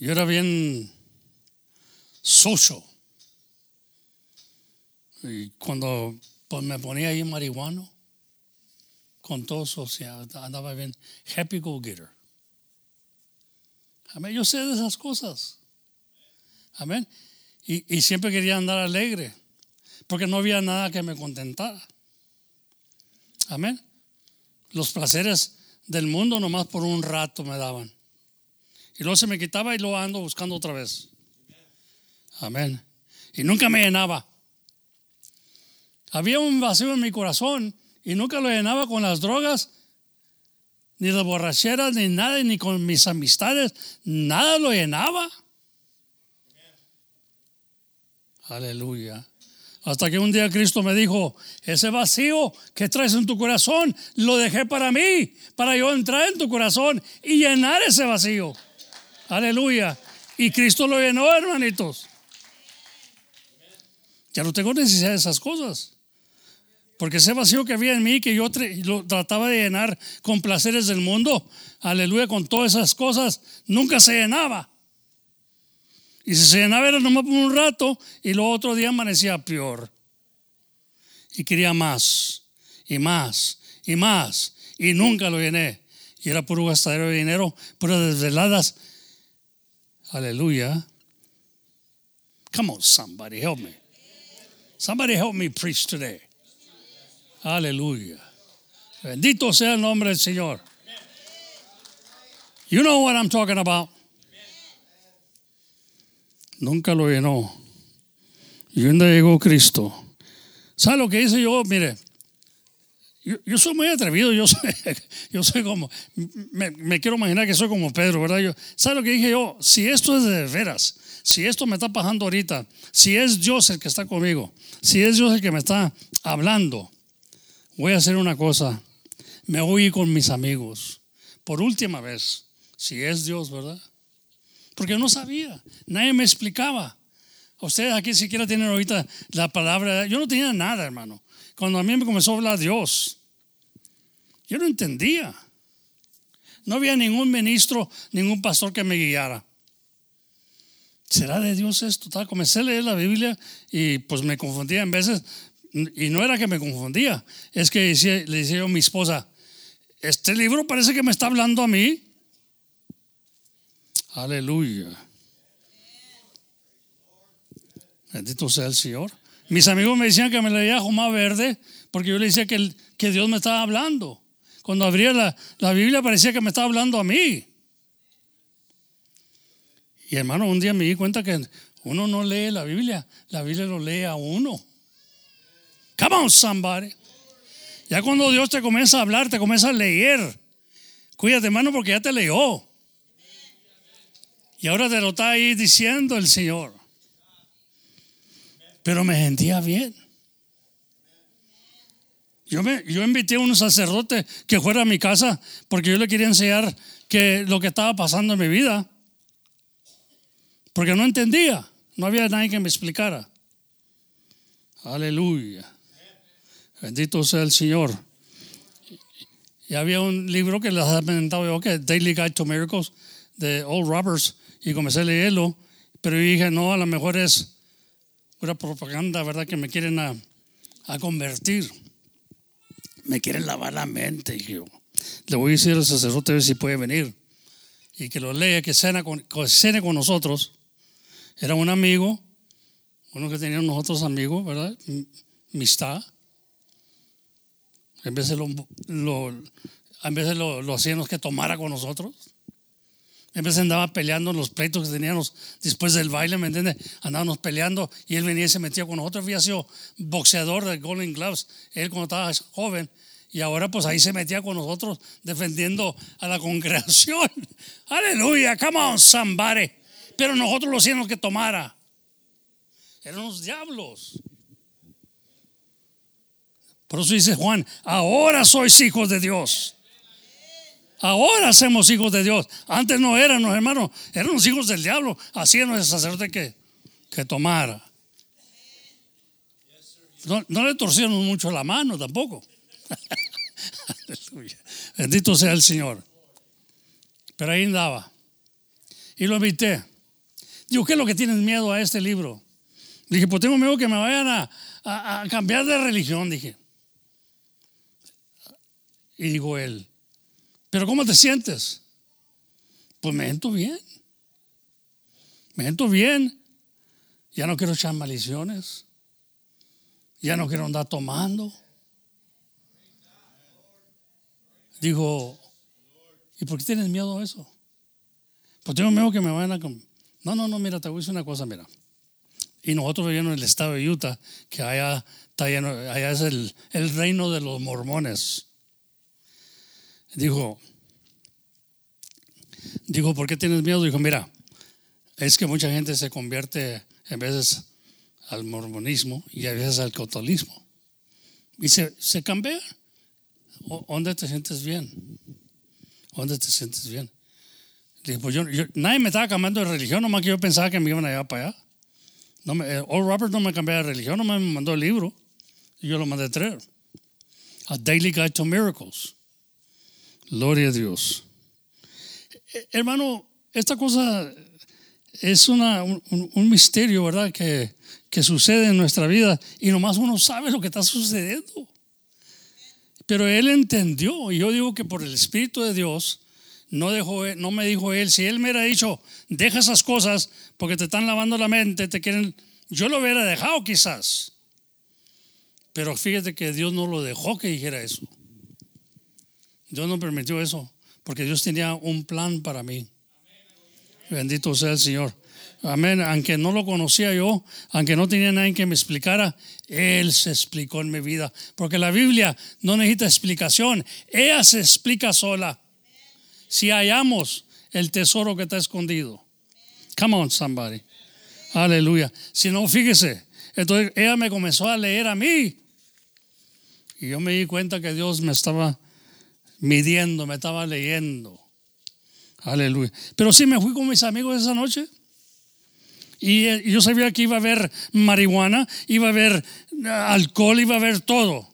Yo era bien social. Y cuando pues, me ponía ahí marihuano, con todo social, andaba bien happy go-getter. Amén. Yo sé de esas cosas. Amén. Y, y, siempre quería andar alegre, porque no había nada que me contentara. Amén. Los placeres del mundo nomás por un rato me daban. Y luego se me quitaba y luego ando buscando otra vez. Amén. Y nunca me llenaba. Había un vacío en mi corazón y nunca lo llenaba con las drogas ni las borracheras, ni nada, ni con mis amistades, nada lo llenaba. Aleluya. Hasta que un día Cristo me dijo, ese vacío que traes en tu corazón, lo dejé para mí, para yo entrar en tu corazón y llenar ese vacío. Aleluya. Y Cristo lo llenó, hermanitos. Ya no tengo necesidad de esas cosas. Porque ese vacío que había en mí, que yo lo trataba de llenar con placeres del mundo, aleluya, con todas esas cosas, nunca se llenaba. Y si se llenaba era nomás por un rato y luego otro día amanecía peor. Y quería más, y más, y más. Y nunca lo llené. Y era puro gastadero de dinero, puras desveladas. Aleluya. Come on, somebody help me. Somebody help me preach today. Aleluya. Bendito sea el nombre del Señor. You know what I'm talking about. Nunca lo llenó. Y un llegó Cristo. ¿Sabe lo que hice yo? Mire, yo, soy muy atrevido, yo soy, yo soy como, me, quiero imaginar que soy como Pedro, ¿verdad? Yo, ¿Sabe lo que dije yo? Si esto es de veras, si esto me está pasando ahorita, si es Dios el que está conmigo, si es Dios el que me está hablando, voy a hacer una cosa, me voy con mis amigos, por última vez, si es Dios, ¿verdad? Porque no sabía, nadie me explicaba. Ustedes aquí siquiera tienen ahorita la palabra, yo no tenía nada, hermano. Cuando a mí me comenzó a hablar Dios, yo no entendía. No había ningún ministro, ningún pastor que me guiara. ¿Será de Dios esto? Comencé a leer la Biblia y pues me confundía en veces y no era que me confundía, es que le decía yo a mi esposa, este libro parece que me está hablando a mí. Aleluya. Bendito sea el Señor. Mis amigos me decían que me leía Jumá Verde porque yo le decía que, que Dios me estaba hablando. Cuando abría la, la Biblia parecía que me estaba hablando a mí. Y hermano, un día me di cuenta que uno no lee la Biblia, la Biblia lo lee a uno. Come on. Ya cuando Dios te comienza a hablar, te comienza a leer. Cuídate, hermano, porque ya te leyó. Y ahora te lo está ahí diciendo el Señor. Pero me sentía bien. Yo, me, yo invité a un sacerdote que fuera a mi casa porque yo le quería enseñar que lo que estaba pasando en mi vida. Porque no entendía. No había nadie que me explicara. Aleluya. Bendito sea el Señor. Y había un libro que les había comentado yo, que Daily Guide to Miracles, de Old Roberts, y comencé a leerlo, pero yo dije, no, a lo mejor es una propaganda, ¿verdad? Que me quieren a, a convertir. Me quieren lavar la mente. Y yo, le voy a decir al sacerdote si puede venir. Y que lo lea, que cene con, cene con nosotros. Era un amigo, uno que teníamos nosotros amigos, ¿verdad? Amistad. Vez de lo, lo, de lo, lo hacíamos que tomara con nosotros. Vez de andaba peleando en los pleitos que teníamos después del baile, ¿me entiendes? Andábamos peleando y él venía y se metía con nosotros. Había sido boxeador de Golden Gloves, él cuando estaba joven. Y ahora pues ahí se metía con nosotros defendiendo a la congregación. Aleluya, come on, somebody. Pero nosotros lo hacíamos que tomara. Eran los diablos. Por eso dice Juan, ahora sois hijos de Dios. Ahora somos hijos de Dios. Antes no éramos, hermanos, éramos hijos del diablo. Hacíamos el sacerdote que, que tomara. No, no, le torcieron mucho la mano tampoco. Bendito sea el Señor. Pero ahí andaba. Y lo invité. Digo, ¿qué es lo que tienes miedo a este libro? Dije, pues tengo miedo que me vayan a, a, a cambiar de religión, dije. Y dijo él, ¿pero cómo te sientes? Pues me siento bien. Me siento bien. Ya no quiero echar maldiciones. Ya no quiero andar tomando. Dijo, ¿y por qué tienes miedo a eso? Pues tengo miedo que me vayan a... No, no, no, mira, te voy a decir una cosa, mira. Y nosotros vivíamos en el estado de Utah, que allá, está lleno, allá es el, el reino de los mormones. Dijo, dijo, ¿por qué tienes miedo? Dijo, mira, es que mucha gente se convierte en veces al mormonismo y a veces al catolicismo. Y se, cambia. ¿Dónde te sientes bien? ¿Dónde te sientes bien? Dije, pues yo, yo, nadie me estaba cambiando de religión, nomás que yo pensaba que me iban a llevar para allá. No me, Old Robert no me cambió de religión, nomás me mandó el libro y yo lo mandé a traer. A Daily Guide to Miracles. Gloria a Dios. Hermano, esta cosa es una, un, misterio, ¿verdad? Que, que sucede en nuestra vida y nomás uno sabe lo que está sucediendo. Pero él entendió, y yo digo que por el Espíritu de Dios, no, dejó, no me dijo él, si él me hubiera dicho, deja esas cosas porque te están lavando la mente, te quieren, yo lo hubiera dejado quizás. Pero fíjate que Dios no lo dejó que dijera eso. Dios no permitió eso, porque Dios tenía un plan para mí. Bendito sea el Señor. Amén. Aunque no lo conocía yo, aunque no tenía nadie que me explicara, Él se explicó en mi vida. Porque la Biblia no necesita explicación, ella se explica sola. Si hallamos el tesoro que está escondido. Come on, somebody. Aleluya. Si no, fíjese. Entonces ella me comenzó a leer a mí. Y yo me di cuenta que Dios me estaba midiendo, me estaba leyendo. Aleluya. Pero sí me fui con mis amigos esa noche. Y yo sabía que iba a haber marihuana, iba a haber alcohol, iba a haber todo.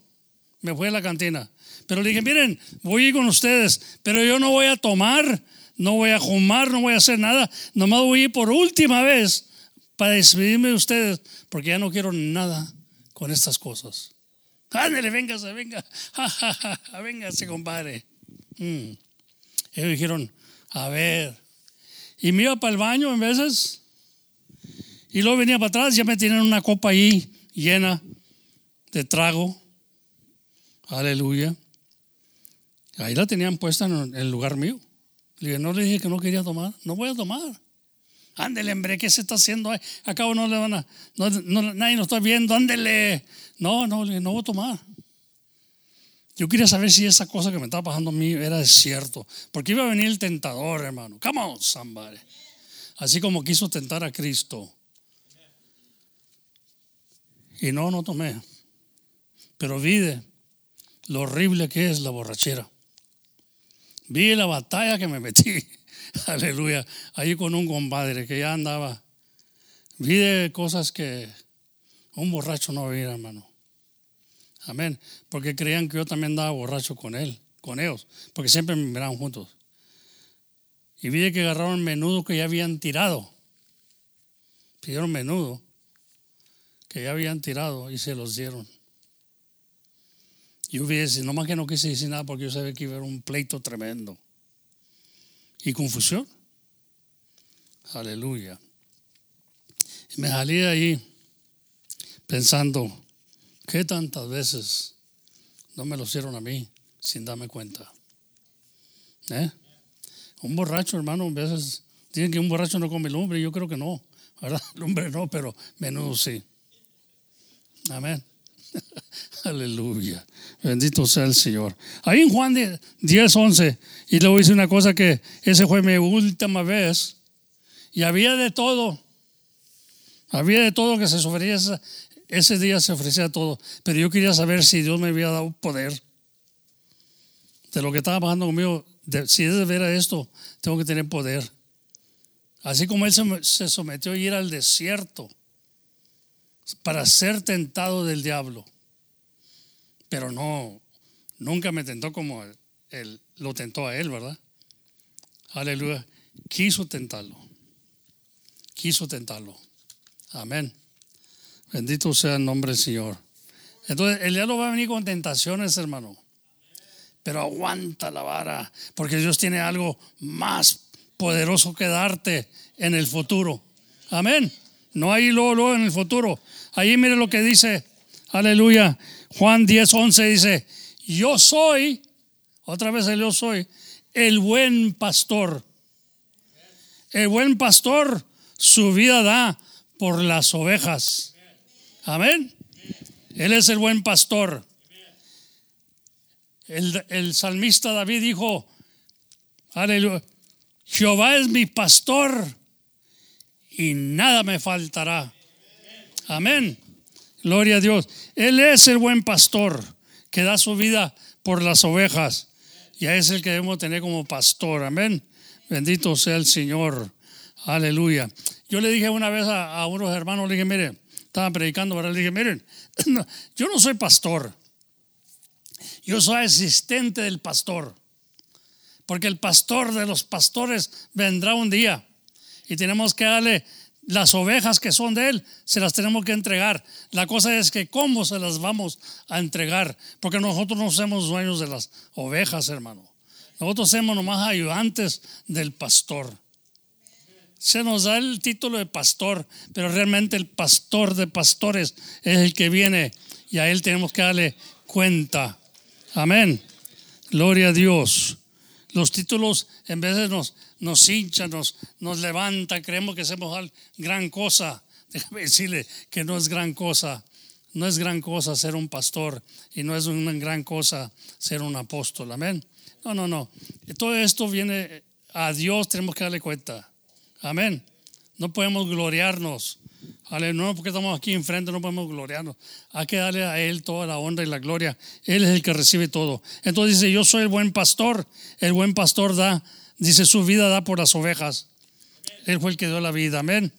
Me fui a la cantina. Pero le dije, miren, voy a ir con ustedes, pero yo no voy a tomar, no voy a fumar, no voy a hacer nada. Nomás voy a ir por última vez para despedirme de ustedes, porque ya no quiero nada con estas cosas. Ándale, véngase, venga. compadre. Mm. Ellos dijeron, a ver. Y me iba para el baño en veces. Y luego venía para atrás, ya me tenían una copa ahí llena de trago. Aleluya. Ahí la tenían puesta en el lugar mío. Le dije, no le dije que no quería tomar. No voy a tomar. Ándele, hombre, ¿qué se está haciendo? Acabo no le van a, no, nadie nos está viendo, ándele. No, no, no voy a tomar. Yo quería saber si esa cosa que me estaba pasando a mí era cierto. Porque iba a venir el tentador, hermano. Come on, somebody. así como quiso tentar a Cristo. Y no, no tomé. Pero vi de lo horrible que es la borrachera. Vi la batalla que me metí. Aleluya. Ahí con un compadre que ya andaba. Vi de cosas que un borracho no veía, hermano. Amén. Porque creían que yo también andaba borracho con él, con ellos. Porque siempre me miraban juntos. Y vi que agarraron menudo que ya habían tirado. Pidieron menudo que ya habían tirado y se los dieron. Yo vi ese, nomás que no quise decir nada porque yo sabía que iba a haber un pleito tremendo. Y confusión. Aleluya. Me salí de ahí pensando, ¿qué tantas veces no me lo hicieron a mí sin darme cuenta? ¿Eh? Un borracho, hermano, a veces dicen que un borracho no come lumbre, yo creo que no, ¿verdad? Lumbre no, pero menudo sí. Amén. Aleluya. Bendito sea el Señor. Ahí en Juan 10, 11, y luego hice una cosa que esa fue mi última vez, y había de todo. Había de todo que se ofrecía, ese día se ofrecía todo, pero yo quería saber si Dios me había dado poder de lo que estaba pasando conmigo. si es de ver a esto, tengo que tener poder. Así como Él se sometió a ir al desierto para ser tentado del diablo. Pero no, nunca me tentó como él, lo tentó a él, ¿verdad? Aleluya. Quiso tentarlo. Quiso tentarlo. Amén. Bendito sea el nombre del Señor. Entonces, el diablo va a venir con tentaciones, hermano. Pero aguanta la vara, porque Dios tiene algo más poderoso que darte en el futuro. Amén. No hay luego, luego en el futuro. Ahí mire lo que dice, aleluya. Juan 10, 11 dice, yo soy, otra vez el yo soy, el buen pastor. El buen pastor su vida da por las ovejas. Amén. Él es el buen pastor. El, el salmista David dijo, aleluya, Jehová es mi pastor y nada me faltará. Amén. Gloria a Dios. Él es el buen pastor que da su vida por las ovejas. Y es el que debemos tener como pastor. Amén. Bendito sea el Señor. Aleluya. Yo le dije una vez a, unos hermanos, le dije, miren, estaban predicando, le dije, miren, yo no soy pastor. Yo soy asistente del pastor. Porque el pastor de los pastores vendrá un día y tenemos que darle las ovejas que son de Él, se las tenemos que entregar. La cosa es que cómo se las vamos a entregar, porque nosotros no somos dueños de las ovejas, hermano. Nosotros somos nomás ayudantes del pastor. Se nos da el título de pastor, pero realmente el pastor de pastores es el que viene y a Él tenemos que darle cuenta. Amén. Gloria a Dios. Los títulos en vez de nos nos hincha, nos, nos levanta, creemos que hacemos gran cosa. Déjame decirle que no es gran cosa. No es gran cosa ser un pastor y no es una gran cosa ser un apóstol. Amén. No, no, no. Todo esto viene a Dios, tenemos que darle cuenta. Amén. No podemos gloriarnos. No porque estamos aquí enfrente, no podemos gloriarnos. Hay que darle a Él toda la honra y la gloria. Él es el que recibe todo. Entonces dice, yo soy el buen pastor. El buen pastor da Dice, su vida da por las ovejas. Él fue el que dio la vida. Amén.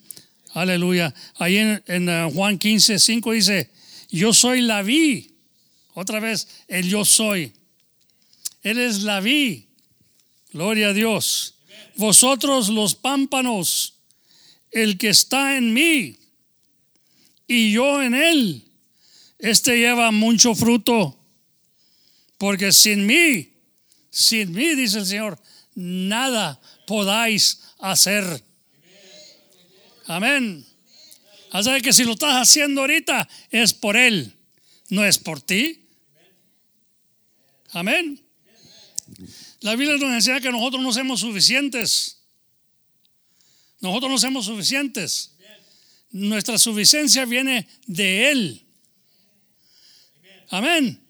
Aleluya. Ahí en, uh, Juan 15, 5 dice, yo soy la vi. Otra vez, el yo soy. Él es la vi. Gloria a Dios. Vosotros los pámpanos, el que está en mí y yo en él, este lleva mucho fruto. Porque sin mí, sin mí, dice el Señor, nada podáis hacer. Amén. Así que si lo estás haciendo ahorita es por Él, no es por ti. Amén. La Biblia nos enseña que nosotros no somos suficientes. Nosotros no somos suficientes. Nuestra suficiencia viene de Él. Amén.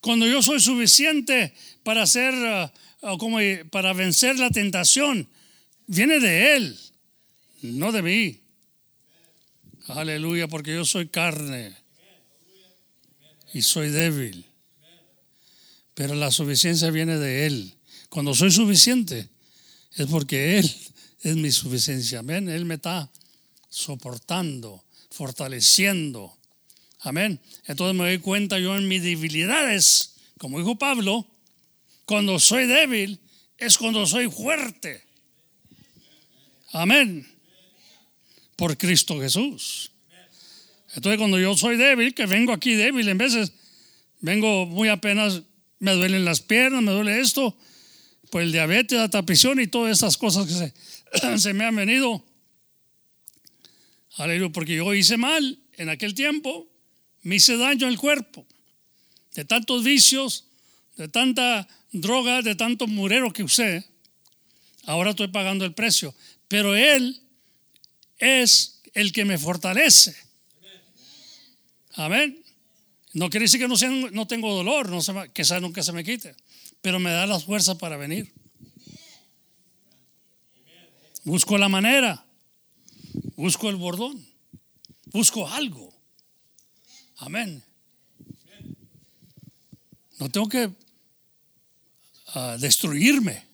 Cuando yo soy suficiente para ser como para vencer la tentación, viene de Él, no de mí. Aleluya, porque yo soy carne y soy débil. Pero la suficiencia viene de Él. Cuando soy suficiente es porque Él es mi suficiencia. Amén. Él me está soportando, fortaleciendo. Amén. Entonces me doy cuenta yo en mis debilidades, como dijo Pablo, cuando soy débil es cuando soy fuerte. Amén. Por Cristo Jesús. Entonces cuando yo soy débil, que vengo aquí débil, en veces vengo muy apenas, me duelen las piernas, me duele esto, pues el diabetes, la tapición y todas esas cosas que se, me han venido. Aleluya, porque yo hice mal en aquel tiempo, me hice daño al cuerpo, de tantos vicios, de tanta droga, de tanto murero que usé. Ahora estoy pagando el precio, pero Él es el que me fortalece. Amén. No quiere decir que no, sea, no tengo dolor, que nunca se me quite, pero me da las fuerzas para venir. Busco la manera, busco el bordón, busco algo. Amén. No tengo que destruirme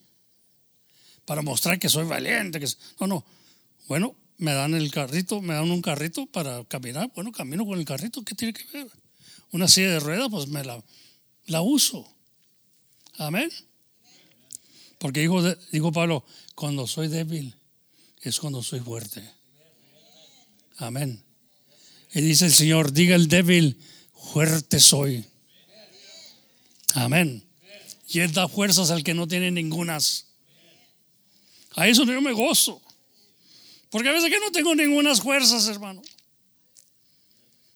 para mostrar que soy valiente. Que, no, no. Bueno, me dan el carrito, me dan un carrito para caminar. Bueno, camino con el carrito, ¿qué tiene que ver? Una silla de ruedas, pues me la, la uso. Amén. Porque dijo, dijo Pablo, cuando soy débil es cuando soy fuerte. Amén. Y dice el Señor, diga el débil, fuerte soy. Amén. Y Él da fuerzas al que no tiene ningunas. A eso yo me gozo. Porque a veces que no tengo ningunas fuerzas, hermano.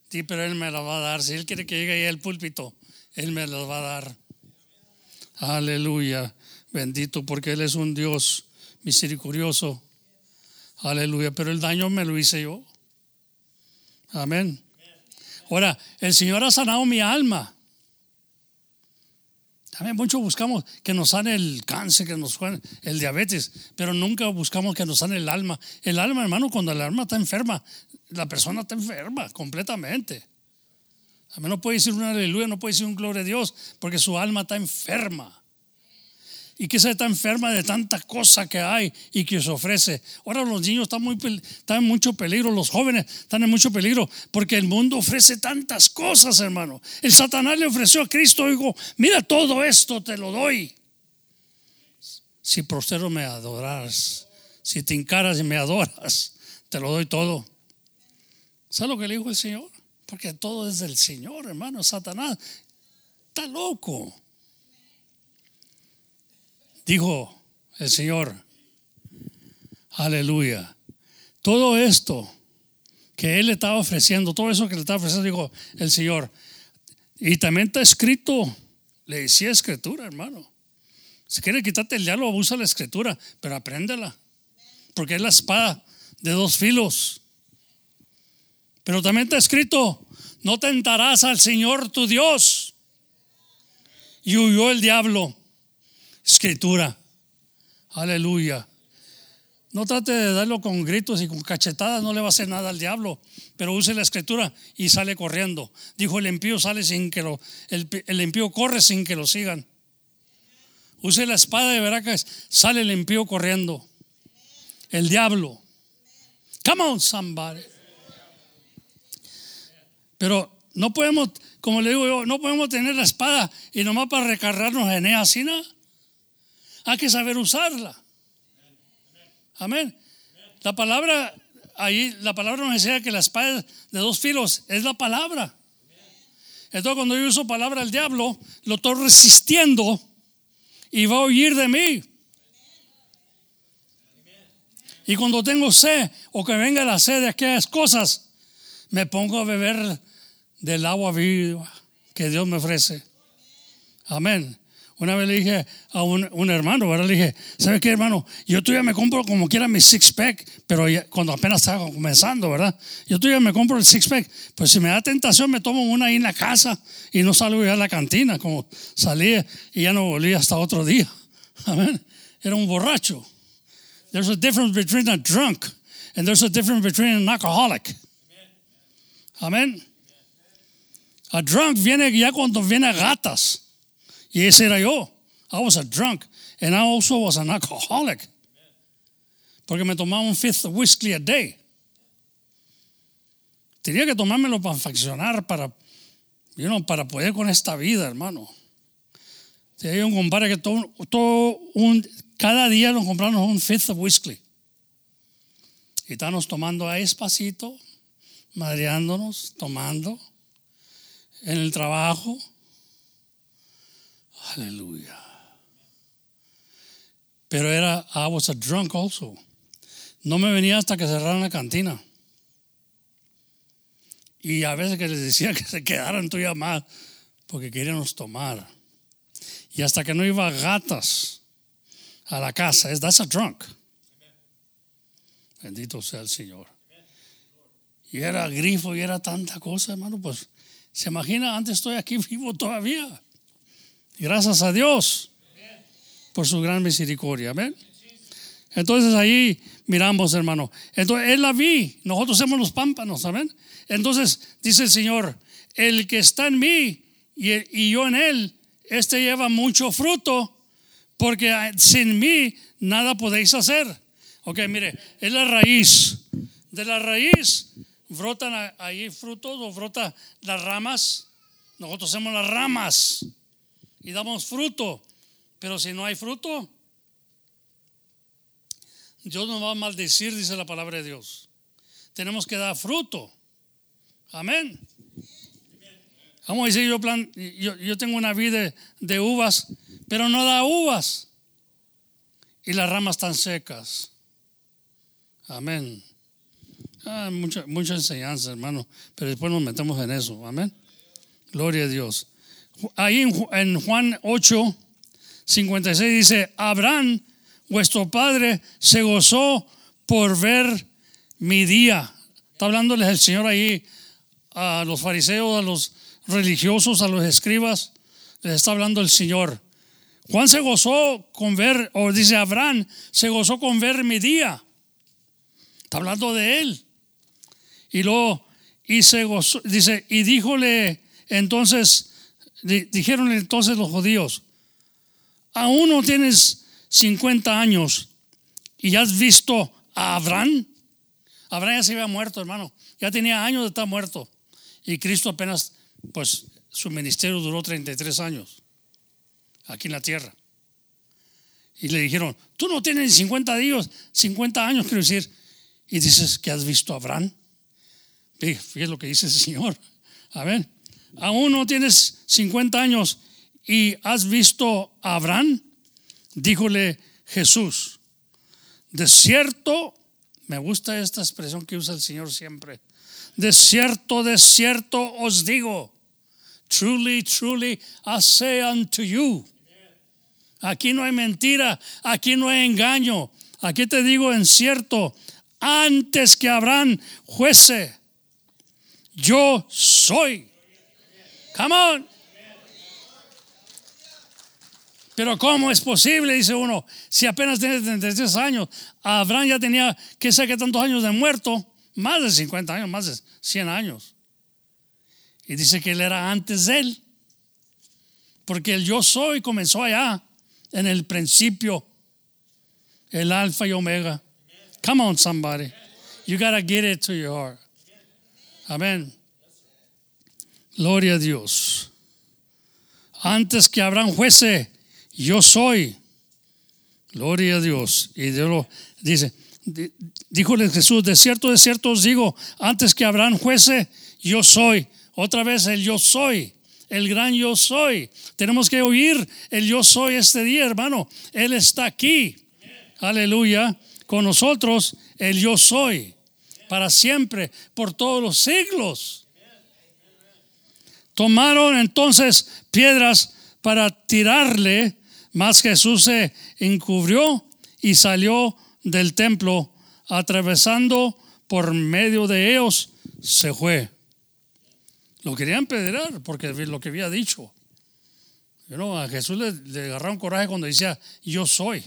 Sí, pero Él me las va a dar. Si Él quiere que llegue ahí al púlpito, Él me las va a dar. Aleluya. Bendito, porque Él es un Dios misericordioso. Aleluya. Pero el daño me lo hice yo. Amén. Ahora, el Señor ha sanado mi alma. También mucho buscamos que nos sane el cáncer, que nos sane el diabetes, pero nunca buscamos que nos sane el alma. El alma, hermano, cuando el alma está enferma, la persona está enferma completamente. A mí no puede decir una aleluya, no puede decir un gloria a Dios, porque su alma está enferma y que se está enferma de tanta cosa que hay y que se ofrece. Ahora los niños están, muy, están en mucho peligro, los jóvenes están en mucho peligro porque el mundo ofrece tantas cosas, hermano. El Satanás le ofreció a Cristo, dijo, mira todo esto, te lo doy. Si prostero me adoras, si te encaras y me adoras, te lo doy todo. ¿Sabes lo que le dijo el Señor? Porque todo es del Señor, hermano. Satanás está loco. Dijo el Señor, aleluya, todo esto que Él le estaba ofreciendo, todo eso que le estaba ofreciendo, dijo el Señor, y también está escrito, le decía escritura, hermano. Si quiere quitarte el diálogo, usa la escritura, pero apréndela, porque es la espada de dos filos. Pero también está escrito, no tentarás al Señor tu Dios. Y huyó el diablo escritura. Aleluya. No trate de darlo con gritos y con cachetadas, no le va a hacer nada al diablo, pero use la escritura y sale corriendo. Dijo el impío sale sin que lo, el, el corre sin que lo sigan. Use la espada de Veracruz, sale el impío corriendo. El diablo. Come on, somebody. Pero no podemos, como le digo yo, no podemos tener la espada y nomás para recargarnos en ella así. Hay que saber usarla. Amén. La palabra, ahí la palabra nos enseña que la espada de dos filos es la palabra. Entonces cuando yo uso palabra al diablo, lo estoy resistiendo y va a huir de mí. Y cuando tengo sed o que venga la sed de aquellas cosas, me pongo a beber del agua viva que Dios me ofrece. Amén. Una vez le dije a un, hermano, ¿verdad? Le dije, ¿sabe qué, hermano? Yo todavía me compro como quiera mi six pack, pero cuando apenas estaba comenzando, ¿verdad? Yo todavía me compro el six pack. Pues si me da tentación, me tomo una ahí en la casa y no salgo ya a la cantina, como salí y ya no volví hasta otro día. Amén. Era un borracho. There's a difference between a drunk and there's a difference between an alcoholic. Amén. A drunk viene ya cuando viene a gatas. Y ese era yo. I was a drunk and I also was an alcoholic. Porque me tomaba un fifth of whiskey a day. Tenía que tomármelo para faccionar, para, you know, para poder con esta vida, hermano. Tenía un compadre que todo, todo un, cada día nos compramos un fifth of whiskey. Y estábamos tomando ahí despacito, madreándonos, tomando en el trabajo. Aleluya. Pero era, I was a drunk also. No me venía hasta que cerraran la cantina. Y a veces que les decía que se quedaran todavía más porque queríamos tomar. Y hasta que no iba gatas a la casa, that's a drunk. Bendito sea el Señor. Y era grifo y era tanta cosa, hermano. Pues se imagina, antes estoy aquí vivo todavía. Gracias a Dios por su gran misericordia. Amén. Entonces ahí miramos, hermano. Entonces él la vi. Nosotros somos los pámpanos. Amén. Entonces dice el Señor: El que está en mí y, y yo en él, este lleva mucho fruto, porque sin mí nada podéis hacer. Ok, mire, es la raíz. De la raíz brotan ahí frutos o brotan las ramas. Nosotros somos las ramas y damos fruto. Pero si no hay fruto, Dios nos va a maldecir, dice la palabra de Dios. Tenemos que dar fruto. Amén. Vamos a decir, yo, plan, yo, yo tengo una vida de uvas, pero no da uvas. Y las ramas están secas. Amén. Ah, mucha, mucha enseñanza, hermano, pero después nos metemos en eso. Amén. Gloria a Dios. Ahí en, Juan 8, 56 dice, Abraham, vuestro padre, se gozó por ver mi día. Está hablándoles el Señor ahí a los fariseos, a los religiosos, a los escribas. Les está hablando el Señor. Juan se gozó con ver, o dice Abraham, se gozó con ver mi día. Está hablando de él. Y luego, gozó, dice, y díjole entonces, dijeron entonces los judíos, aún no tienes 50 años y ya has visto a Abraham. Abraham ya se había muerto, hermano. Ya tenía años de estar muerto. Y Cristo apenas, pues su ministerio duró 33 años aquí en la tierra. Y le dijeron, tú no tienes 50 días, 50 años, quiero decir. Y dices que has visto a Abraham. Fíjate lo que dice el Señor. A ver, aún no tienes 50 años y has visto a Abraham. Díjole Jesús, de cierto, me gusta esta expresión que usa el Señor siempre. De cierto, de cierto os digo, truly, truly, I say unto you. Aquí no hay mentira, aquí no hay engaño. Aquí te digo en cierto, antes que Abraham fuese, yo soy. Come on. Pero ¿cómo es posible? Dice uno, si apenas tiene 33 años, Abraham ya tenía, que sé que tantos años de muerto, más de 50 años, más de 100 años. Y dice que él era antes de él. Porque el yo soy comenzó allá, en el principio, el alfa y omega. Come on, somebody. You got to get it to your heart. Amén. Gloria a Dios. Antes que Abraham fuese, yo soy. Gloria a Dios. Y Dios dice, díjole Jesús, de cierto, de cierto os digo, antes que Abraham fuese, yo soy. Otra vez el yo soy, el gran yo soy. Tenemos que oír el yo soy este día, hermano. Él está aquí. Aleluya. Con nosotros, el yo soy. Para siempre, por todos los siglos. Tomaron entonces piedras para tirarle, mas Jesús se encubrió y salió del templo, atravesando por medio de ellos, se fue. Lo querían pedrar porque lo que había dicho. a Jesús le, le agarraron coraje cuando decía, yo soy.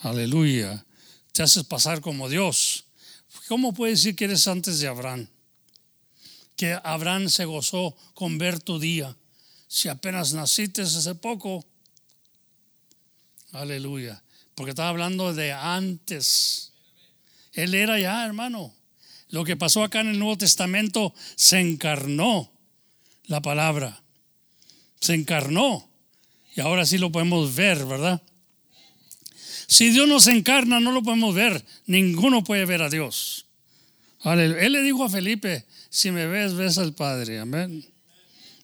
Aleluya. Te haces pasar como Dios. ¿Cómo puedes decir que eres antes de Abraham? Que Abraham se gozó con ver tu día. Si apenas naciste hace poco. Aleluya. Porque estaba hablando de antes. Él era ya, hermano. Lo que pasó acá en el Nuevo Testamento se encarnó la palabra. Se encarnó. Y ahora sí lo podemos ver, ¿verdad? Si Dios nos encarna, no lo podemos ver. Ninguno puede ver a Dios. Él le dijo a Felipe, si me ves, ves al Padre. Amén.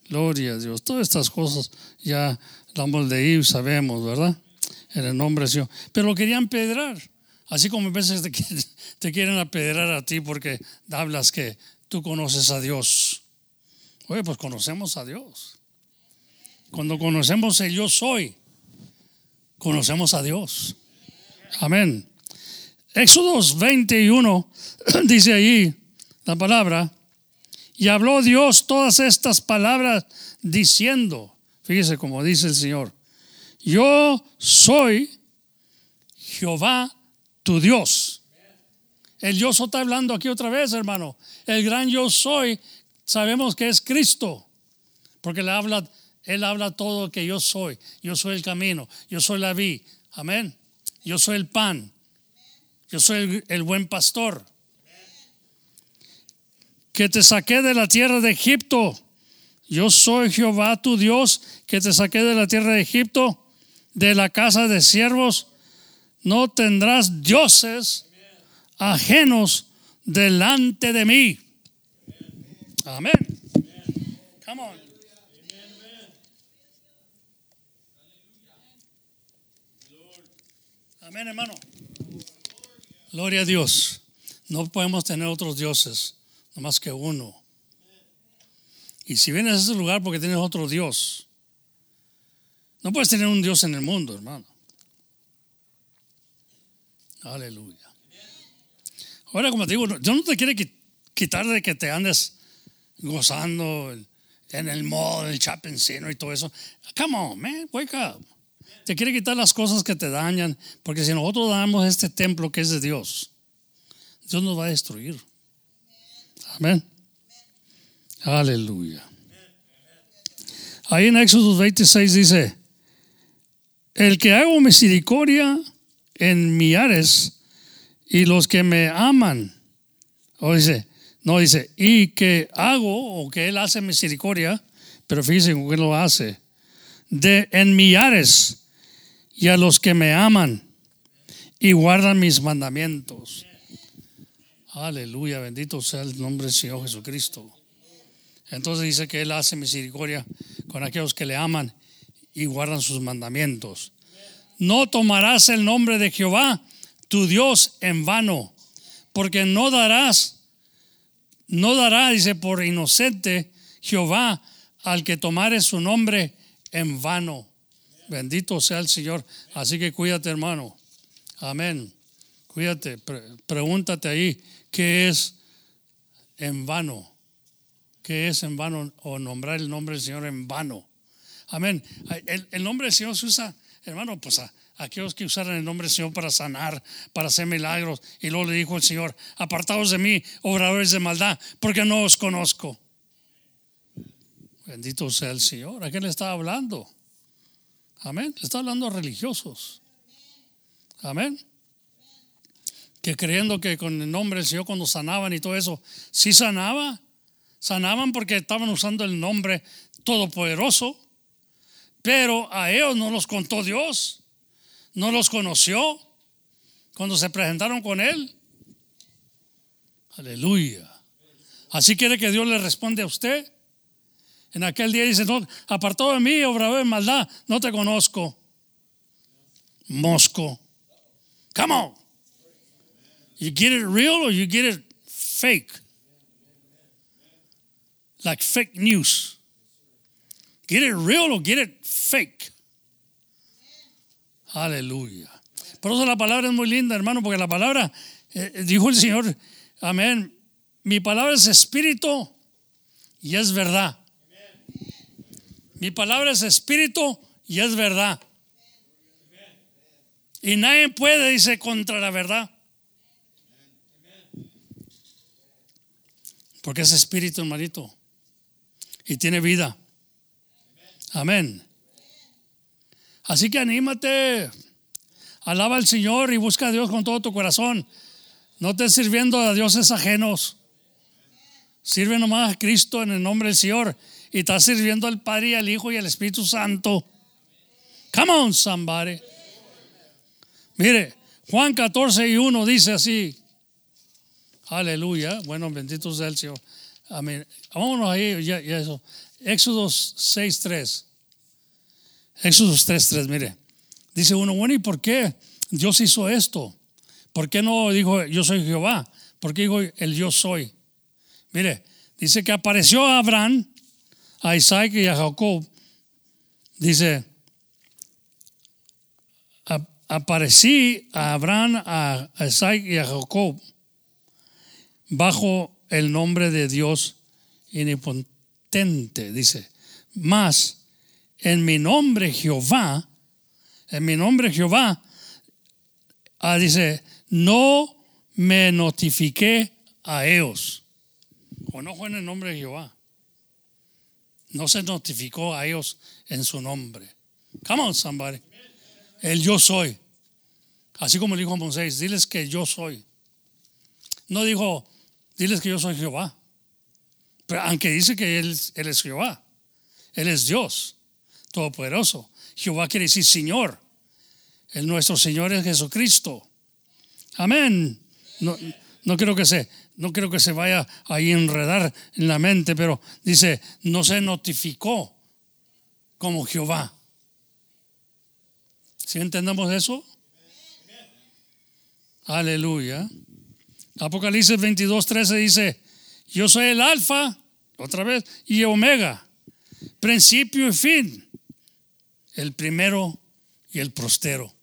Gloria a Dios. Todas estas cosas ya hemos leído y sabemos, ¿verdad? En el nombre de Dios. Pero lo querían pedrar. Así como a veces te, quieren apedrar a ti porque hablas que tú conoces a Dios. Oye, pues conocemos a Dios. Cuando conocemos el yo soy, conocemos a Dios. Amén. Éxodos 21 dice ahí la palabra, y habló Dios todas estas palabras diciendo, fíjese como dice el Señor, yo soy Jehová tu Dios. El yo está hablando aquí otra vez, hermano. El gran yo soy, sabemos que es Cristo, porque él habla, él habla todo que yo soy. Yo soy el camino, yo soy la vi. Amén. Yo soy el pan. Yo soy el buen pastor. Que te saqué de la tierra de Egipto. Yo soy Jehová tu Dios, que te saqué de la tierra de Egipto, de la casa de siervos no tendrás dioses ajenos delante de mí. Amén. Come on. Amén, hermano. Gloria a Dios. No podemos tener otros dioses, más que uno. Y si vienes a ese lugar porque tienes otro Dios, no puedes tener un Dios en el mundo, hermano. Aleluya. Ahora, como te digo, yo no te quiero quitar de que te andes gozando en el modo, el chapencino y todo eso. Come on, man, wake up. Te quiere quitar las cosas que te dañan, porque si nosotros damos este templo que es de Dios, Dios nos va a destruir. Amén. Aleluya. Ahí en Éxodo 26 dice, el que hago misericordia en millares y los que me aman. O dice, no dice, y que hago o que él hace misericordia, pero fíjense que lo hace, de en millares y a los que me aman y guardan mis mandamientos. Aleluya, bendito sea el nombre del Señor Jesucristo. Entonces dice que Él hace misericordia con aquellos que le aman y guardan sus mandamientos no tomarás el nombre de Jehová, tu Dios, en vano, porque no darás, no dará, dice, por inocente Jehová al que tomare su nombre en vano. Bendito sea el Señor. Así que cuídate, hermano. Amén. Cuídate. pregúntate ahí, ¿qué es en vano? ¿Qué es en vano o nombrar el nombre del Señor en vano? Amén. El, nombre del Señor se usa Hermano, pues a, aquellos que usaran el nombre del Señor para sanar, para hacer milagros. Y luego le dijo el Señor, apartados de mí, obradores de maldad, porque no os conozco. Bendito sea el Señor. ¿A qué le está hablando? Amén. Le está hablando a religiosos. Amén. Que creyendo que con el nombre del Señor cuando sanaban y todo eso, sí sanaba. Sanaban porque estaban usando el nombre todopoderoso. Pero a ellos no los contó Dios, no los conoció cuando se presentaron con Él. Aleluya. Así quiere que Dios le responde a usted. En aquel día dice, no, apartado de mí, obrador de maldad, no te conozco. Mosco. Come on. You get it real or you get it fake? Like fake news. Get it real or get it fake. Aleluya. Por eso la palabra es muy linda, hermano, porque la palabra, eh, dijo el Señor, amén, mi palabra es espíritu y es verdad. Mi palabra es espíritu y es verdad. Y nadie puede, dice, contra la verdad. Porque es espíritu, hermanito. Y tiene vida. Amén. Así que anímate. Alaba al Señor y busca a Dios con todo tu corazón. No estés sirviendo a dioses ajenos. Sirve nomás a Cristo en el nombre del Señor. Y estás sirviendo al Padre y al Hijo y al Espíritu Santo. Come on, somebody. Mire, Juan 14 y 1 dice así. Aleluya. Bueno, bendito sea el Señor. Amén. Vámonos ahí, ya, ya eso. Éxodos 6, 3. Éxodos 3, 3, mire. Dice uno, bueno, ¿y por qué Dios hizo esto? ¿Por qué no dijo yo soy Jehová? ¿Por qué dijo el yo soy? Mire, dice que apareció a Abraham, a Isaac y a Jacob. Dice, aparecí a Abraham, a Isaac y a Jacob bajo el nombre de Dios inipotente, dice. Más en mi nombre Jehová, en mi nombre Jehová, ah, dice, no me notifiqué a ellos. O no en el nombre de Jehová. No se notificó a ellos en su nombre. Come on, somebody. El yo soy. Así como dijo a Moisés, diles que yo soy. No dijo, diles que yo soy Jehová. Pero aunque dice que él, es Jehová, Él es Dios, Todopoderoso. Jehová quiere decir Señor. El nuestro Señor es Jesucristo. Amén. No, no creo que se, no que se vaya a enredar en la mente, pero dice, no se notificó como Jehová. ¿Sí entendemos eso? Aleluya. Apocalipsis 22, 13 dice, yo soy el alfa, otra vez, y omega, principio y fin, el primero y el prostero.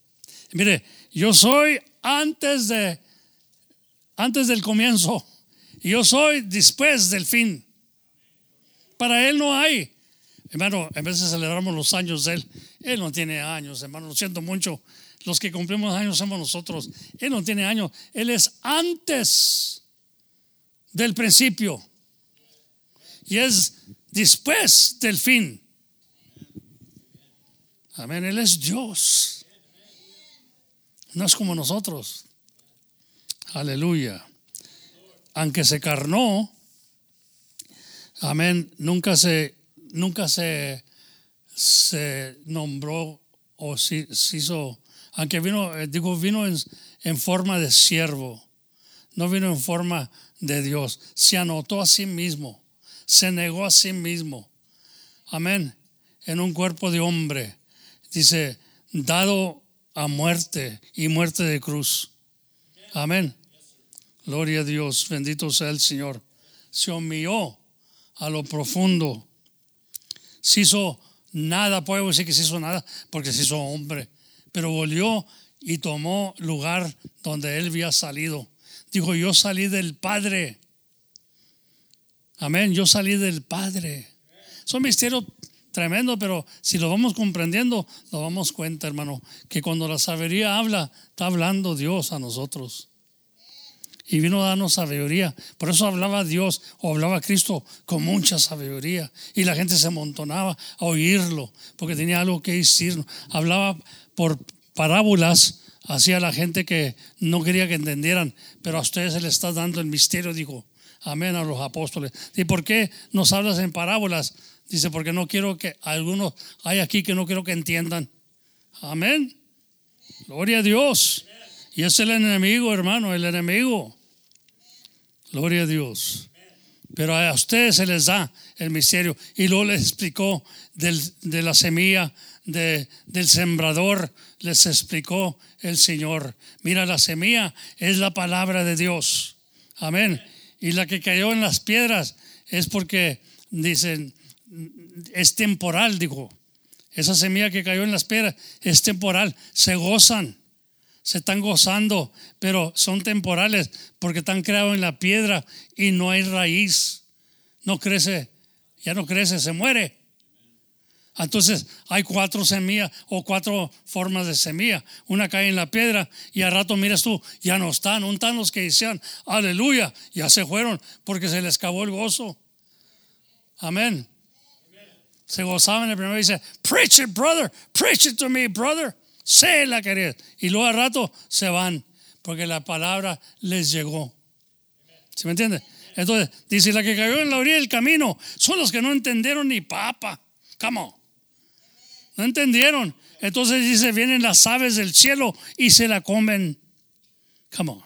Mire, yo soy antes de antes del comienzo y yo soy después del fin. Para él no hay. Hermano, en de celebramos los años de él, él no tiene años, hermano, lo siento mucho. Los que cumplimos años somos nosotros. Él no tiene años, él es antes del principio y es después del fin. Amén, Él es Dios. No es como nosotros. Aleluya. Aunque se carnó, amén, nunca se, nunca se, se nombró o se, hizo, aunque vino, eh, digo, vino en, en forma de siervo, no vino en forma de Dios, se anotó a sí mismo, se negó a sí mismo, amén, en un cuerpo de hombre, dice, dado a muerte y muerte de cruz. Amén. Gloria a Dios, bendito sea el Señor. Se humilló a lo profundo. Se hizo nada, puedo decir que se hizo nada, porque se hizo hombre, pero volvió y tomó lugar donde él había salido. Dijo, yo salí del Padre. Amén, yo salí del Padre. Son misterios tremendo, pero si lo vamos comprendiendo, nos damos cuenta, hermano, que cuando la sabiduría habla, está hablando Dios a nosotros. Y vino a darnos sabiduría. Por eso hablaba Dios o hablaba Cristo con mucha sabiduría. Y la gente se amontonaba a oírlo, porque tenía algo que decir. Hablaba por parábolas hacia la gente que no quería que entendieran, pero a ustedes se les está dando el misterio, dijo. Amén a los apóstoles. ¿Y por qué nos hablas en parábolas? Dice, porque no quiero que algunos hay aquí que no quiero que entiendan. Amén. Gloria a Dios. Y es el enemigo, hermano, el enemigo. Gloria a Dios. Pero a ustedes se les da el misterio. Y luego les explicó de la semilla, de, del sembrador, les explicó el Señor. Mira, la semilla es la palabra de Dios. Amén. Y la que cayó en las piedras es porque dicen, es temporal, digo. Esa semilla que cayó en las piedras es temporal. Se gozan, se están gozando, pero son temporales porque están creados en la piedra y no hay raíz. No crece, ya no crece, se muere. Entonces hay cuatro semillas o cuatro formas de semilla. Una cae en la piedra y al rato miras tú, ya no están, no están los que decían, aleluya, ya se fueron porque se les acabó el gozo. Amén. Se gozaban el primero y dice, preach it, brother, preach it to me, brother. Sé la querida. Y luego al rato se van porque la palabra les llegó. ¿Sí me entiende? Entonces, dice, la que cayó en la orilla del camino son los que no entendieron ni papa. ¿Cómo? No entendieron. Entonces dice, vienen las aves del cielo y se la comen. Come on.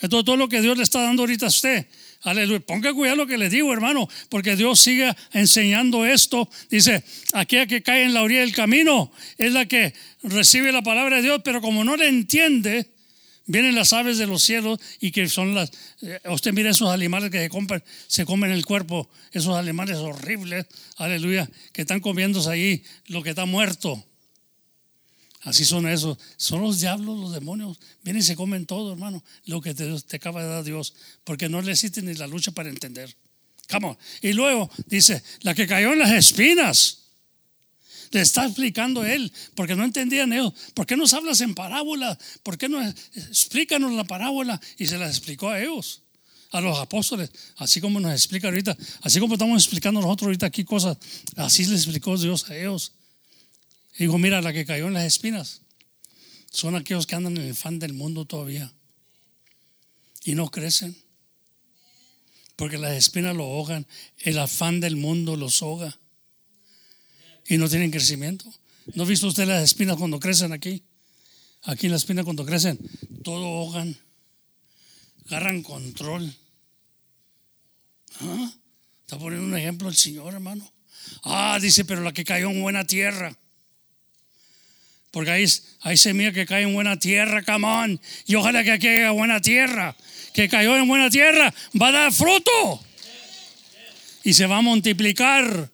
Entonces todo lo que Dios le está dando ahorita a usted. Aleluya. Ponga cuidado lo que le digo, hermano, porque Dios sigue enseñando esto. Dice, aquella que cae en la orilla del camino es la que recibe la palabra de Dios, pero como no le entiende, Vienen las aves de los cielos y que son las... Eh, usted mira esos animales que se, compran, se comen el cuerpo, esos animales horribles, aleluya, que están comiéndose ahí lo que está muerto. Así son esos. Son los diablos, los demonios. Vienen y se comen todo, hermano. Lo que te, te acaba de dar Dios. Porque no le existe ni la lucha para entender. Come Y luego dice, la que cayó en las espinas. Le está explicando él, porque no entendían ellos. ¿Por qué nos hablas en parábola? ¿Por qué no explícanos la parábola? Y se la explicó a ellos, a los apóstoles, así como nos explica ahorita, así como estamos explicando nosotros ahorita aquí cosas, así le explicó Dios a ellos. Y dijo, mira, la que cayó en las espinas son aquellos que andan en el fan del mundo todavía y no crecen. Porque las espinas lo ahogan, el afán del mundo los ahoga y no tienen crecimiento. ¿No ha visto usted las espinas cuando crecen aquí? Aquí las espinas cuando crecen, todo ahogan, agarran control. ¿Ah? Está poniendo un ejemplo el Señor, hermano. Ah, dice, pero la que cayó en buena tierra. Porque hay, hay semilla que cae en buena tierra, camón. Y ojalá que caiga en buena tierra. Que cayó en buena tierra, va a dar fruto. Y se va a multiplicar.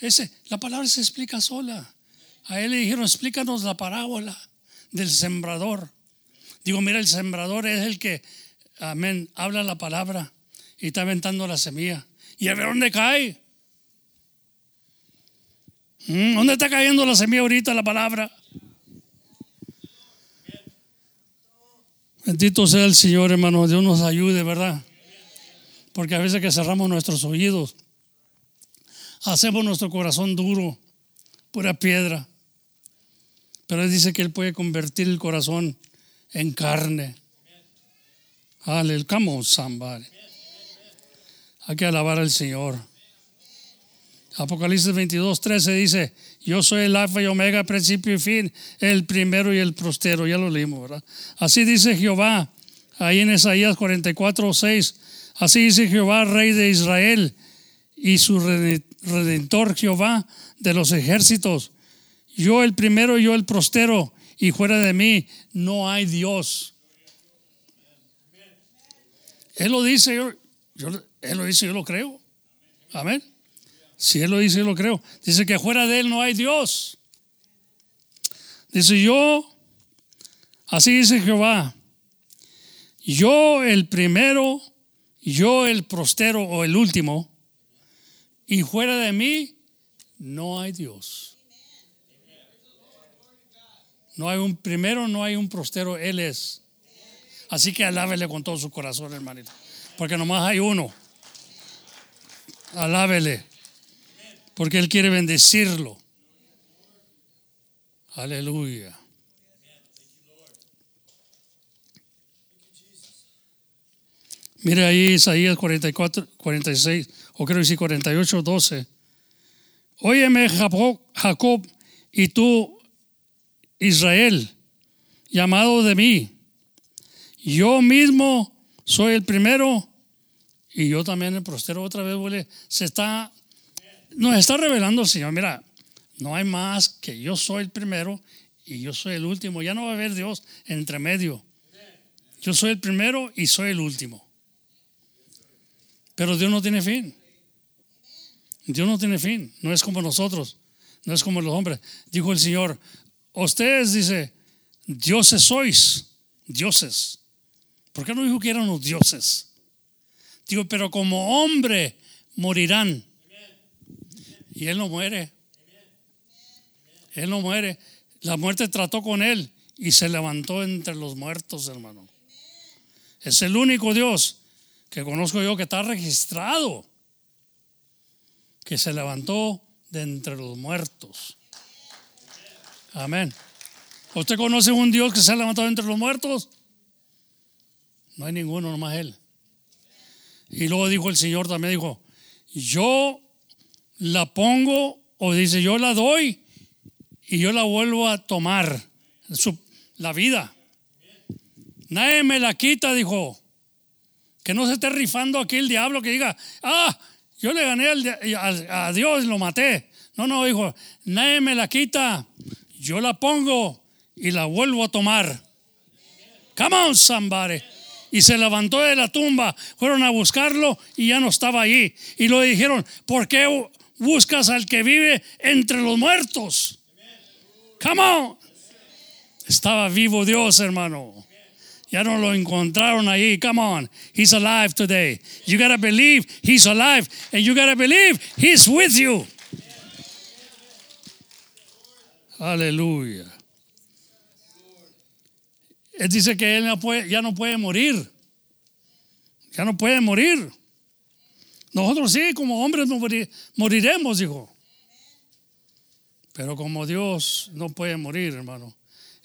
Ese, la palabra se explica sola. A él le dijeron, explícanos la parábola del sembrador. Digo, mira, el sembrador es el que, amén, habla la palabra y está aventando la semilla. ¿Y a ver dónde cae? ¿Mm? ¿Dónde está cayendo la semilla ahorita, la palabra? Bendito sea el Señor, hermano. Dios nos ayude, ¿verdad? Porque a veces que cerramos nuestros oídos hacemos nuestro corazón duro, pura piedra. Pero Él dice que Él puede convertir el corazón en carne. Aleluya, come somebody. Hay que alabar al Señor. Apocalipsis 22, 13 dice, yo soy el alfa y omega, principio y fin, el primero y el prostero. Ya lo leímos, ¿verdad? Así dice Jehová, ahí en Isaías 44, 6. Así dice Jehová, rey de Israel, y su redentor Jehová de los ejércitos. Yo el primero, yo el prostero, y fuera de mí no hay Dios. Él lo dice, yo, él lo dice, yo lo creo. Amén. Si él lo dice, yo lo creo. Dice que fuera de él no hay Dios. Dice yo, así dice Jehová, yo el primero, yo el prostero o el último, y fuera de mí no hay Dios. No hay un primero, no hay un prostero, Él es. Así que alábele con todo su corazón, hermanito. Porque nomás hay uno. Alábele. Porque Él quiere bendecirlo. Aleluya. Mire ahí Isaías 44, 46 o creo decir 48, 12. Óyeme Jacob, y tú Israel, llamado de mí. Yo mismo soy el primero y yo también el prostero otra vez vuelve. Se está, nos está revelando el Señor. Mira, no hay más que yo soy el primero y yo soy el último. Ya no va a haber Dios entre medio. Yo soy el primero y soy el último. Pero Dios no tiene fin. Dios no tiene fin, no es como nosotros, no es como los hombres. Dijo el Señor, ustedes, dice, dioses sois, dioses. ¿Por qué no dijo que eran los dioses? Digo, pero como hombre morirán. Y él no muere. Él no muere. La muerte trató con él y se levantó entre los muertos, hermano. Es el único Dios que conozco yo que está registrado, que se levantó de entre los muertos. Amén. ¿Usted conoce un Dios que se ha levantado entre los muertos? No hay ninguno, nomás Él. Y luego dijo el Señor también, dijo, yo la pongo, o dice, yo la doy y yo la vuelvo a tomar, la vida. Nadie me la quita, dijo. Que no se esté rifando aquí el diablo que diga, ah, yo le gané a Dios y lo maté. No, no, dijo, nadie me la quita, yo la pongo y la vuelvo a tomar. Come on, somebody. Y se levantó de la tumba, fueron a buscarlo y ya no estaba allí. Y lo dijeron, ¿por qué buscas al que vive entre los muertos? Come on. Estaba vivo Dios, hermano. Ya no lo encontraron ahí. Come on. He's alive today. You got to believe he's alive. And you got to believe he's with you. Aleluya. Él dice que él ya no puede morir. Ya no puede morir. Nosotros sí, como hombres moriremos, dijo. Pero como Dios no puede morir, hermano.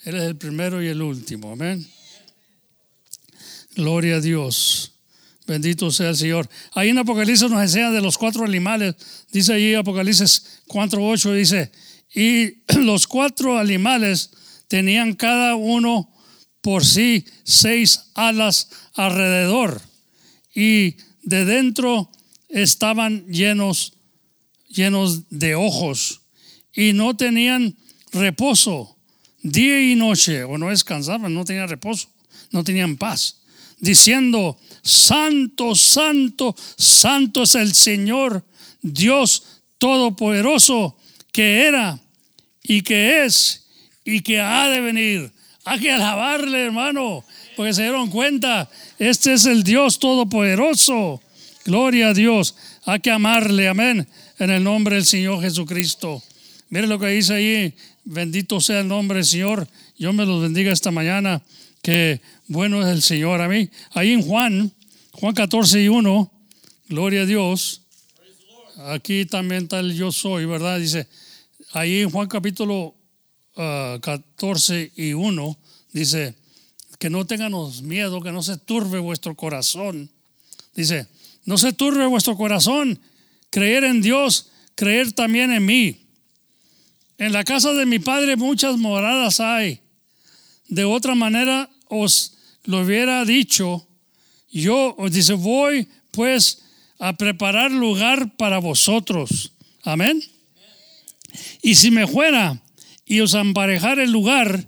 Él es el primero y el último. Amén. Gloria a Dios. Bendito sea el Señor. Ahí en Apocalipsis nos enseña de los cuatro animales. Dice ahí Apocalipsis 4.8, dice, y los cuatro animales tenían cada uno por sí seis alas alrededor y de dentro estaban llenos llenos de ojos y no tenían reposo día y noche o no descansaban, no tenían reposo, no tenían paz, diciendo, santo, santo, santo es el Señor, Dios Todopoderoso, que era y que es y que ha de venir. Hay que alabarle, hermano, porque se dieron cuenta, este es el Dios Todopoderoso. Gloria a Dios. Hay que amarle, amén, en el nombre del Señor Jesucristo. Mire lo que dice ahí, bendito sea el nombre del Señor. Yo me los bendiga esta mañana, que bueno es el Señor a mí. Ahí en Juan, Juan 14 y 1, gloria a Dios. Aquí también el yo soy, ¿verdad? Dice, ahí en Juan capítulo 14 ah, y 1 dice, que no tenganos miedo, que no se turbe vuestro corazón. Dice, no se turbe vuestro corazón, creer en Dios, creer también en mí. En la casa de mi padre muchas moradas hay. De otra manera os lo hubiera dicho. Yo os dice, voy pues a preparar lugar para vosotros. Amén. Y si me fuera y os emparejar el lugar,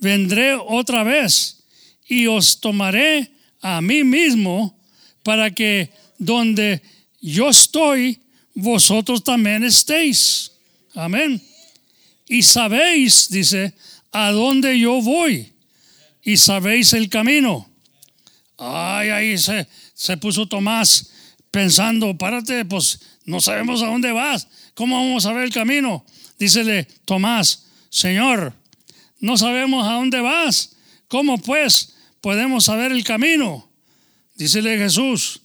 vendré otra vez y os tomaré a mí mismo para que donde yo estoy, vosotros también estéis. Amén. Y sabéis, dice, a dónde yo voy. Y sabéis el camino. Ay, ahí se, se puso Tomás pensando, párate, pues no sabemos a dónde vas. ¿Cómo vamos a ver el camino? Dícele, Tomás, Señor, no sabemos a dónde vas. ¿Cómo pues podemos saber el camino? Dícele Jesús,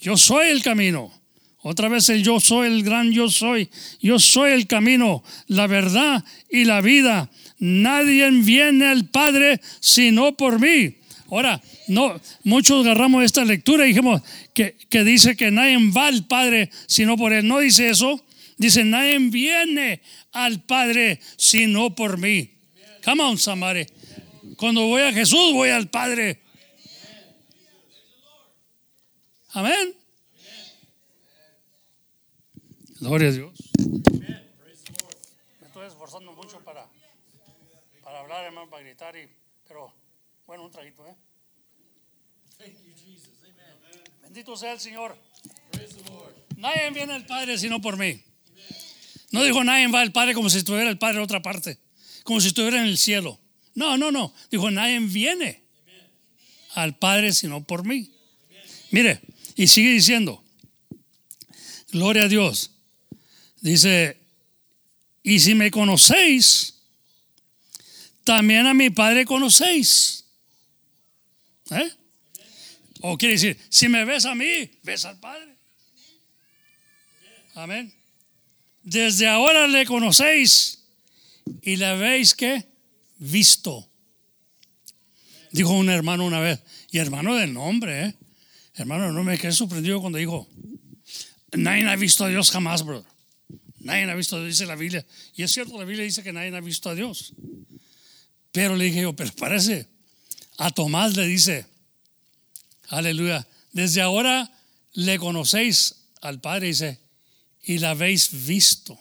yo soy el camino. Otra vez el yo soy, el gran yo soy. Yo soy el camino, la verdad y la vida. Nadie viene al Padre sino por mí. Ahora, no, muchos agarramos esta lectura y dijimos que, que dice que nadie va al Padre sino por Él. No dice eso. Dice, nadie viene al Padre sino por mí. Come on, somebody. Cuando voy a Jesús, voy al Padre. Amén. Gloria a Dios. Me estoy esforzando mucho para, para gritar, y, pero bueno, un traguito, ¿eh? Bendito sea el Señor. Nadie viene al Padre sino por mí. No dijo nadie va al Padre como si estuviera el Padre en otra parte, como si estuviera en el cielo. No, no, no. Dijo nadie viene al Padre sino por mí. Mire, y sigue diciendo, gloria a Dios. Dice, y si me conocéis, también a mi Padre conocéis. ¿Eh? O quiere decir, si me ves a mí, ves al Padre. Amén. Desde ahora le conocéis y le habéis que visto. Dijo un hermano una vez, y hermano del nombre, ¿eh? hermano, no me quedé sorprendido cuando dijo, nadie ha visto a Dios jamás, bro. Nadie ha visto a Dios, dice la Biblia. Y es cierto, la Biblia dice que nadie ha visto a Dios. Pero le dije yo, pero parece, a Tomás le dice, aleluya, desde ahora le conocéis al Padre, dice, y la habéis visto.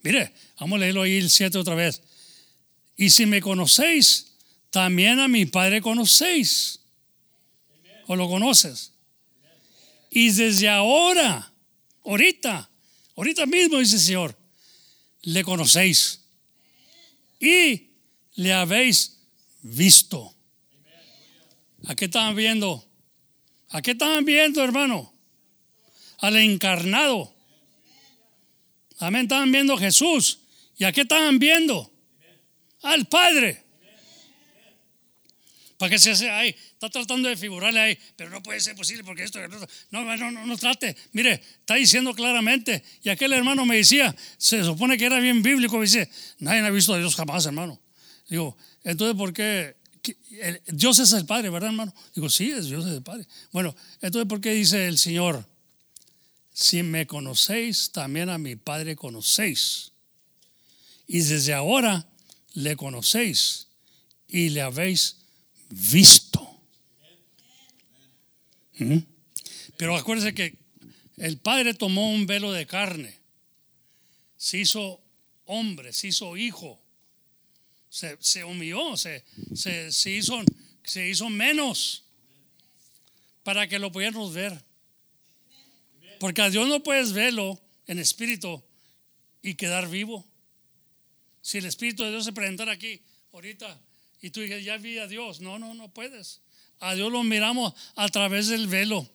Mire, vamos a leerlo ahí el 7 otra vez. Y si me conocéis, también a mi Padre conocéis. ¿O lo conoces? Y desde ahora, ahorita, ahorita mismo dice el Señor, le conocéis. Y le habéis visto. ¿A qué estaban viendo? ¿A qué estaban viendo, hermano? Al encarnado. Amén. Estaban viendo a Jesús. ¿Y a qué estaban viendo? Al Padre. ¿Para qué se hace ahí? Está tratando de figurarle ahí, pero no puede ser posible porque esto. No, no, no, no trate. Mire, está diciendo claramente. Y aquel hermano me decía, se supone que era bien bíblico, me dice, nadie ha visto a Dios jamás, hermano. Digo, entonces, ¿por qué? Dios es el Padre, ¿verdad, hermano? Digo, sí, es Dios es el Padre. Bueno, entonces, ¿por qué dice el Señor? Si me conocéis, también a mi Padre conocéis. Y desde ahora le conocéis y le habéis visto. ¿Mm? Pero acuérdense que el Padre tomó un velo de carne, se hizo hombre, se hizo hijo, se, se humilló, se, se, hizo, se hizo menos para que lo pudiéramos ver. Porque a Dios no puedes verlo en espíritu y quedar vivo. Si el Espíritu de Dios se presentara aquí ahorita y tú dices, ya vi a Dios. No, no, no puedes. A Dios lo miramos a través del velo.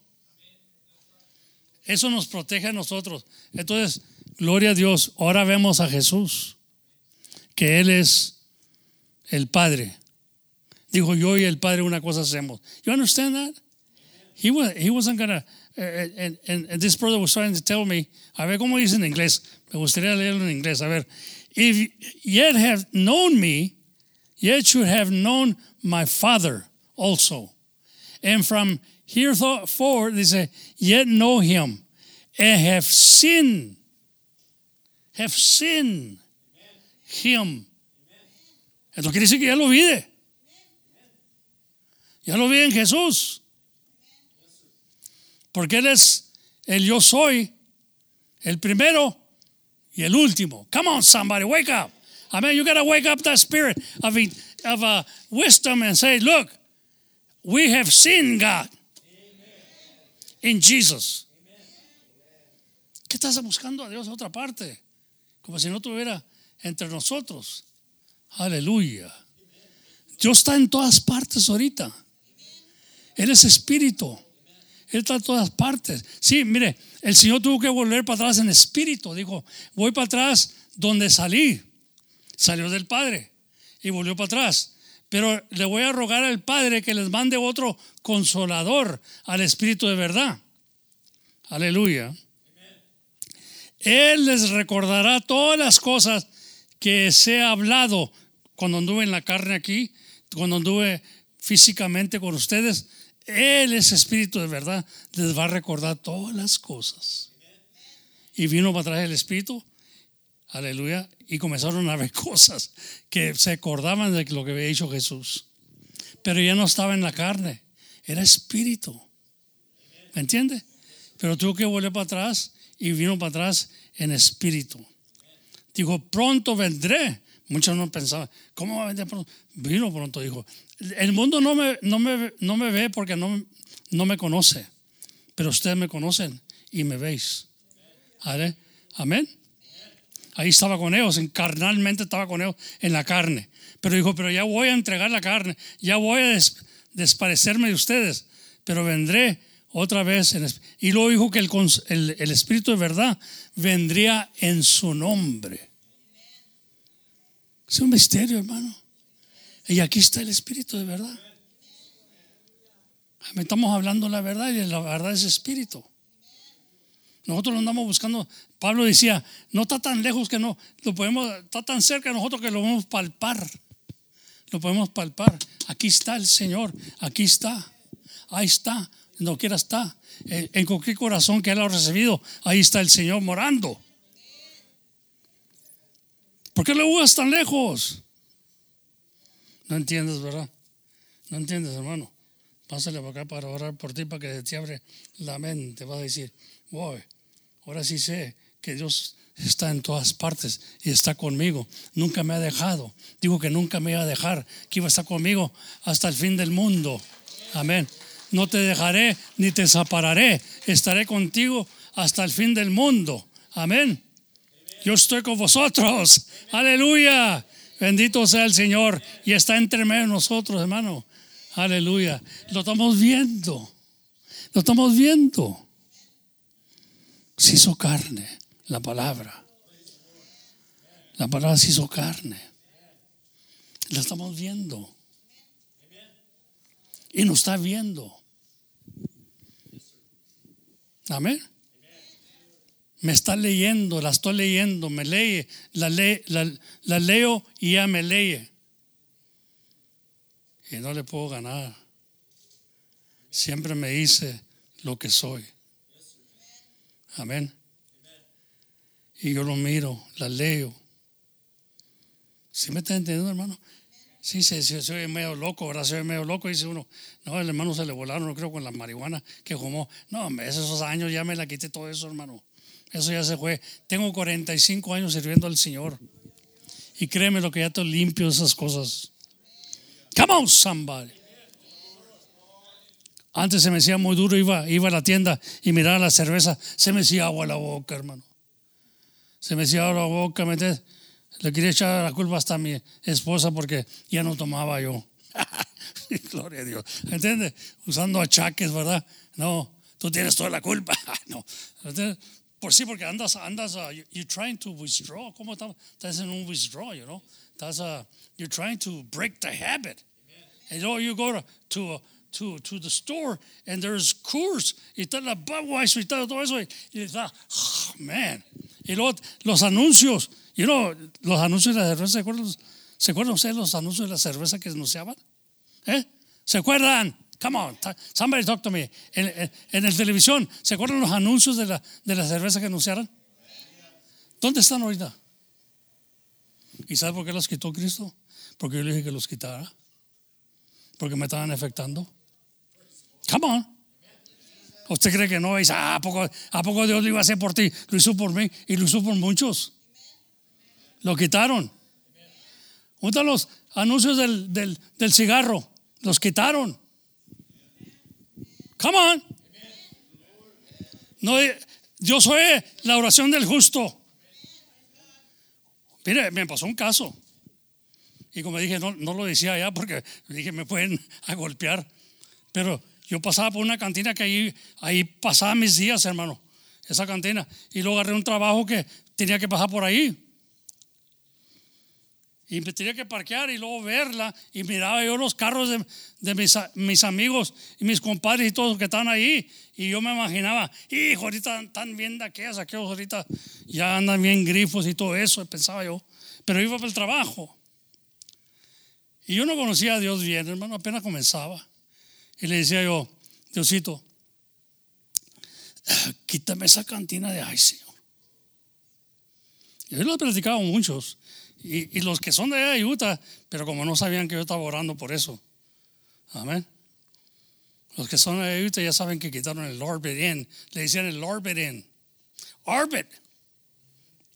Eso nos protege a nosotros. Entonces, gloria a Dios. Ahora vemos a Jesús, que Él es el Padre. Dijo, yo y el Padre una cosa hacemos. You understand that? He, was, he wasn't gonna, uh, and, and, and, this brother was trying to tell me, a ver cómo dice en inglés. Me gustaría leerlo en inglés. A ver, if yet have known me, yet should have known my Father also. And from here forward, they say, yet know him and have sinned, have sinned him. Esto quiere decir que ya lo vi. Ya lo vi en Jesús. Porque Él es el yo soy, el primero y el último. Come on, somebody, wake up. I mean, you got to wake up that spirit of, of uh, wisdom and say, look, we have seen God in Jesus. ¿Qué estás buscando a Dios a otra parte? Como si no tuviera entre nosotros. Aleluya. Dios está en todas partes ahorita. Él es espíritu. Él está en todas partes. Sí, mire, el Señor tuvo que volver para atrás en espíritu. Dijo, voy para atrás donde salí. Salió del Padre y volvió para atrás. Pero le voy a rogar al Padre que les mande otro consolador al Espíritu de verdad. Aleluya. Él les recordará todas las cosas que se ha hablado cuando anduve en la carne aquí, cuando anduve físicamente con ustedes. Él es espíritu de verdad, les va a recordar todas las cosas. Y vino para traer el espíritu, aleluya, y comenzaron a ver cosas que se acordaban de lo que había dicho Jesús. Pero ya no estaba en la carne, era espíritu. ¿Me entiende? Pero tuvo que volver para atrás y vino para atrás en espíritu. Dijo, pronto vendré. Muchos no pensaban, ¿cómo va a vender pronto? Vino pronto, dijo. El mundo no me, no me, no me ve porque no, no me conoce, pero ustedes me conocen y me veis. Amén. Ahí estaba con ellos, carnalmente estaba con ellos en la carne. Pero dijo, pero ya voy a entregar la carne, ya voy a des, desparecerme de ustedes, pero vendré Otra vez. en y luego dijo que el, el- el Espíritu de verdad vendría en su nombre. Es un misterio, hermano. Y aquí está el Espíritu de verdad. Estamos hablando la verdad y la verdad es Espíritu. Nosotros lo andamos buscando. Pablo decía, no está tan lejos que no, lo podemos, está tan cerca de nosotros que lo podemos palpar. Lo podemos palpar. Aquí está el Señor, aquí está, ahí está, no quiera está. En en cualquier corazón que Él ha recibido, ahí está el Señor morando. ¿Por qué lo buscas tan lejos? No entiendes, ¿verdad? No entiendes, hermano. Pásale para acá para orar por ti, para que te abre la mente. Vas a decir, wow, ahora sí sé que Dios está en todas partes y está conmigo. Nunca me ha dejado. Digo que nunca me iba a dejar, que iba a estar conmigo hasta el fin del mundo. Amén. No te dejaré ni te separaré. Estaré contigo hasta el fin del mundo. Amén. Yo estoy con vosotros. Aleluya. Bendito sea el Señor. Y está entre medio de nosotros, hermano. Aleluya. Lo estamos viendo. Lo estamos viendo. Se hizo carne. La palabra. La palabra se hizo carne. La estamos viendo. Y nos está viendo. Amén. Me está leyendo, la estoy leyendo, me lee, la, lee, la, la leo y ya me lee. Y no le puedo ganar. Siempre me dice lo que soy. Amén. Y yo lo miro, la leo. ¿Sí me está entendiendo, hermano? Sí, se, se, se oye medio loco, ahora se oye medio loco. Dice uno, no, el hermano se le volaron, no creo, con la marihuana que fumó. No, esos años ya me la quité todo eso, hermano. Eso ya se fue. Tengo 45 años sirviendo al Señor. Y créeme lo que ya estoy limpio esas cosas. Come on, somebody. Antes se me hacía muy duro, iba, iba a la tienda y miraba la cerveza, se me hacía agua a la boca, hermano. Se me hacía agua a la boca, ¿me entiendes? Le quería echar la culpa hasta a mi esposa porque ya no tomaba yo. Gloria a Dios. ¿Entiendes? Usando achaques, ¿verdad? No, tú tienes toda la culpa. no. ¿Entiendes? Por sí, porque andas, andas, uh, you- you're trying to withdraw. ¿Cómo estás? Estás en un withdraw, you know? Estás, uh, you're trying to break the habit. And oh, you go to, to, uh, to, to the store and there's Coors y está la Budweiser y está todo eso y, está, oh, man. Y luego los anuncios, you know, los anuncios de la cerveza, ¿se acuerdan, ¿se acuerdan los anuncios de la cerveza que anunciaban? ¿Eh? ¿Se acuerdan? Come on, somebody talk to me. En, en, el televisión, ¿se acuerdan los anuncios de la, de la cerveza que anunciaron? ¿Dónde están ahorita? ¿Y sabe por qué los quitó Cristo? Porque yo le dije que los quitara. Porque me estaban afectando. Come on. ¿Usted cree que no? Dice, ah, ¿a poco, ¿a poco Dios lo iba a hacer por ti? Lo hizo por mí y lo hizo por muchos. Lo quitaron. ¿Dónde están los anuncios del, del, del cigarro? Los quitaron. Come on. No, eh, yo soy la oración del justo. Mire, me pasó un caso. Y como dije, no, no lo decía allá porque dije, me pueden a golpear. Pero yo pasaba por una cantina que ahí, ahí pasaba mis días, hermano. Esa cantina. Y luego agarré un trabajo que tenía que pasar por ahí. Y me tenía que parquear y luego verla. Y miraba yo los carros de, de mis, mis amigos y mis compadres y todos que están ahí. Y yo me imaginaba, hijo, ahorita están bien de aquellas, aquellos ahorita ya andan bien grifos y todo eso, pensaba yo. Pero iba para el trabajo. Y yo no conocía a Dios bien, hermano, apenas comenzaba. Y le decía yo, Diosito, quítame esa cantina de ay, Señor. Y yo lo he platicado a muchos. Y, y los que son de allá de Utah, pero como no sabían que yo estaba orando por eso. Amén. Los que son de Utah ya saben que quitaron el Orbit Inn. Le decían el Orbit Inn. Orbit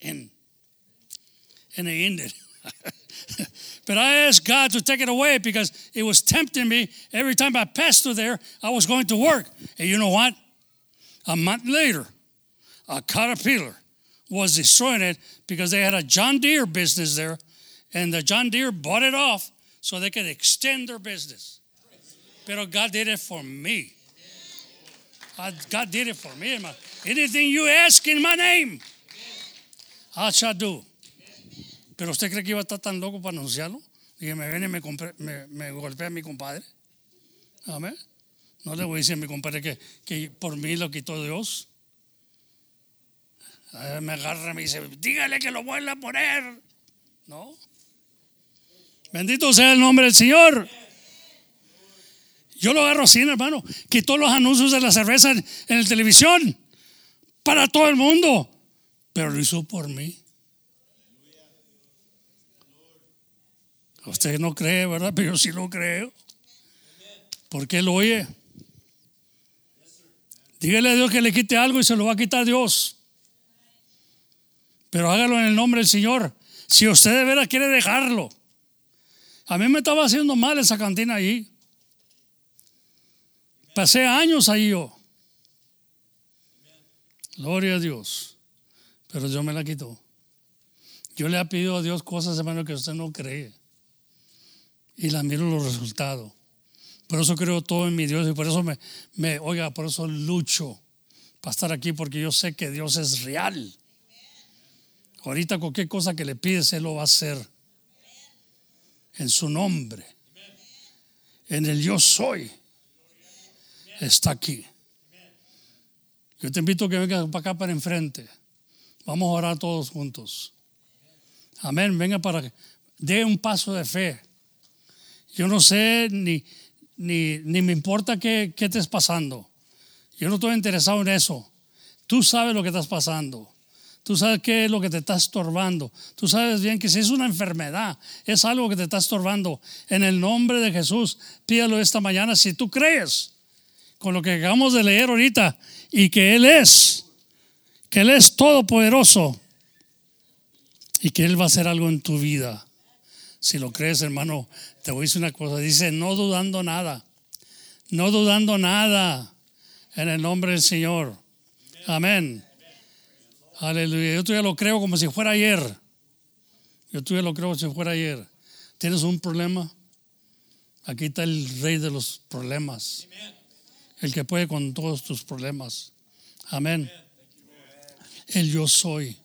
Inn. And they ended. but I asked God to take it away because it was tempting me. Every time I passed through there, I was going to work. And you know what? A month later, a caterpillar was destroying it because they had a John Deere business there, and the John Deere bought it off so they could extend their business. But God did it for me. Uh, God did it for me. Anything you ask in my name, I shall do. Pero usted cree que iba a estar tan loco para anunciarlo? Y me viene y me, me, me golpea mi compadre. Amén. No le voy a decir a mi compadre que, que por mí lo quitó Dios. Me agarra y me dice, dígale que lo vuelva a poner. No. Bendito sea el nombre del Señor. Yo lo agarro así, hermano. Quitó los anuncios de la cerveza en, la televisión para todo el mundo. Pero lo hizo por mí. Usted no cree, ¿verdad? Pero yo sí lo creo. Porque él oye. Dígale a Dios que le quite algo y se lo va a quitar Dios. Pero hágalo en el nombre del Señor. Si usted de veras quiere dejarlo. A mí me estaba haciendo mal esa cantina allí. Pasé años ahí yo. Gloria a Dios. Pero Dios me la quitó. Yo le he pedido a Dios cosas, hermano, que usted no cree. Y la miro los resultados. Por eso creo todo en mi Dios y por eso me, me oiga, por eso lucho para estar aquí, porque yo sé que Dios es real. Ahorita cualquier cosa que le pides, Él lo va a hacer. En su nombre. En el yo soy. Está aquí. Yo te invito a que vengas para acá, para enfrente. Vamos a orar todos juntos. Amén. Venga para que dé un paso de fe. Yo no sé ni, ni, ni me importa qué, qué estés pasando. Yo no estoy interesado en eso. Tú sabes lo que estás pasando. Tú sabes qué es lo que te está estorbando. Tú sabes bien que si es una enfermedad, es algo que te está estorbando. En el nombre de Jesús, pídalo esta mañana si tú crees con lo que acabamos de leer ahorita y que Él es, que Él es todopoderoso y que Él va a hacer algo en tu vida. Si lo crees, hermano, te voy a decir una cosa. Dice, no dudando nada, no dudando nada en el nombre del Señor. Amén. Aleluya. Yo todavía lo creo como si fuera ayer. Yo todavía lo creo como si fuera ayer. ¿Tienes un problema? Aquí está el rey de los problemas. El que puede con todos tus problemas. Amén. El yo soy.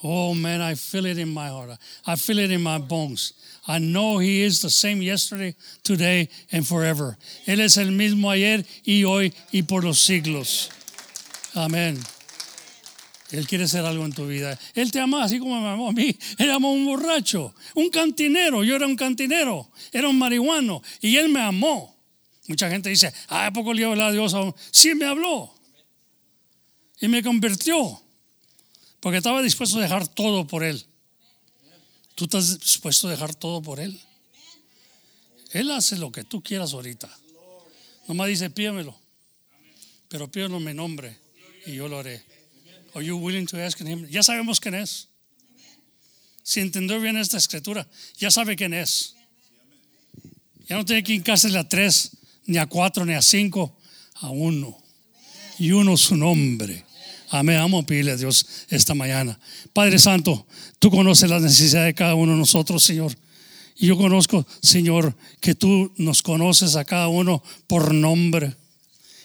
Oh man, I feel it in my heart. I feel it in my bones. I know He is the same yesterday, today, and forever. Él es el mismo ayer y hoy y por los siglos. Amén. Él quiere hacer algo en tu vida. Él te ama así como me amó a mí. Él amó a un borracho, un cantinero. Yo era un cantinero, era un marihuano. Y Él me amó. Mucha gente dice, ah, ¿a poco le habla a Dios? aún?". Sí, me habló. Y me convirtió. Porque estaba dispuesto a dejar todo por Él. ¿Tú estás dispuesto a dejar todo por Él? Él hace lo que tú quieras ahorita. Nomás dice, pídemelo. Pero pídelo en mi nombre y yo lo haré. Are you willing to ask him? Ya sabemos quién es. Si entendió bien esta escritura, ya sabe quién es. Ya no tiene que hincársele a tres, ni a cuatro, ni a cinco, a uno. Y uno su nombre. Amén. Vamos a pedirle a Dios esta mañana. Padre Santo, tú conoces las necesidades de cada uno de nosotros, Señor. Y yo conozco, Señor, que tú nos conoces a cada uno por nombre.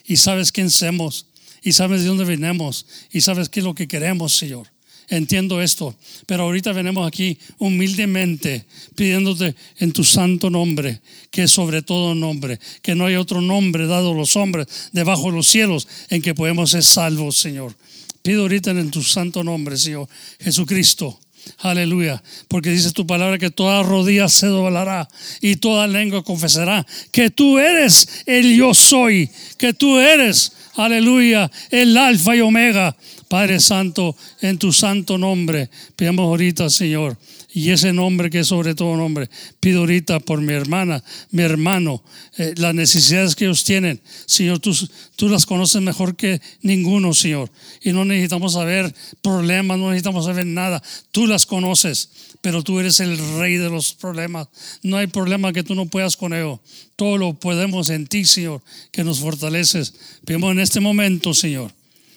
Y sabes quién somos. Y sabes de dónde venimos. Y sabes qué es lo que queremos, Señor. Entiendo esto. Pero ahorita venimos aquí humildemente pidiéndote en tu santo nombre, que es sobre todo nombre, que no hay otro nombre dado a los hombres debajo de los cielos en que podemos ser salvos, Señor. Pido ahorita en tu santo nombre, Señor Jesucristo. Aleluya. Porque dice tu palabra que toda rodilla se doblará y toda lengua confesará que tú eres el yo soy, que tú eres, aleluya, el alfa y omega. Padre Santo, en tu santo nombre, pidamos ahorita, Señor, y ese nombre que es sobre todo nombre, pido ahorita por mi hermana, mi hermano, eh, las necesidades que ellos tienen. Señor, tú, tú las conoces mejor que ninguno, Señor. Y no necesitamos saber problemas, no necesitamos saber nada. Tú las conoces, pero tú eres el rey de los problemas. No hay problema que tú no puedas con ello. Todo lo podemos en ti, Señor, que nos fortaleces. Pedimos en este momento, Señor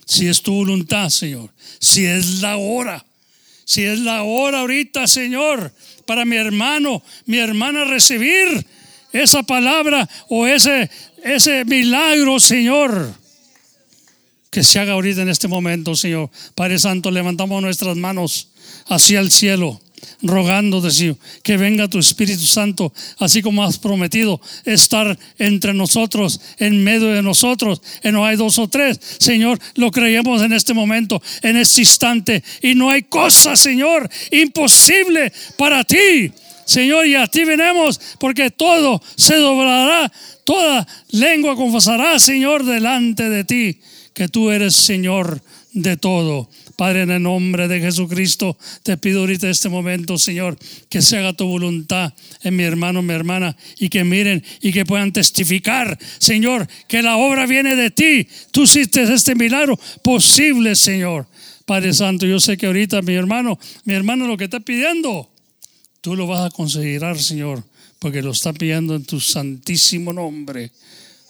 si es tu voluntad, Señor, si es la hora, si es la hora ahorita, Señor, para mi hermano, mi hermana recibir esa palabra o ese, ese milagro, Señor. Que se haga ahorita en este momento, Señor. Padre Santo, levantamos nuestras manos hacia el cielo rogando Señor, que venga tu Espíritu Santo, así como has prometido estar entre nosotros, en medio de nosotros, en no hay dos o tres. Señor, lo creemos en este momento, en este instante, y no hay cosa, Señor, imposible para ti. Señor, y a ti venemos porque todo se doblará, toda lengua confesará, Señor, delante de ti, que tú eres Señor de todo. Padre, en el nombre de Jesucristo, te pido ahorita este momento, Señor, que se haga tu voluntad en mi hermano, mi hermana, y que miren y que puedan testificar, Señor, que la obra viene de ti. Tú hiciste este milagro posible, Señor. Padre Santo, yo sé que ahorita mi hermano, mi hermano lo que está pidiendo, tú lo vas a considerar, Señor, porque lo está pidiendo en tu santísimo nombre.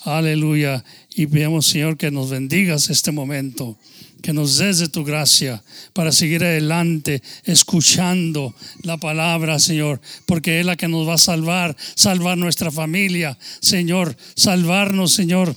Aleluya. Y pedimos, Señor, que nos bendigas este momento que nos des de tu gracia para seguir adelante escuchando la palabra, Señor, porque es la que nos va a salvar, salvar nuestra familia, Señor, salvarnos, Señor,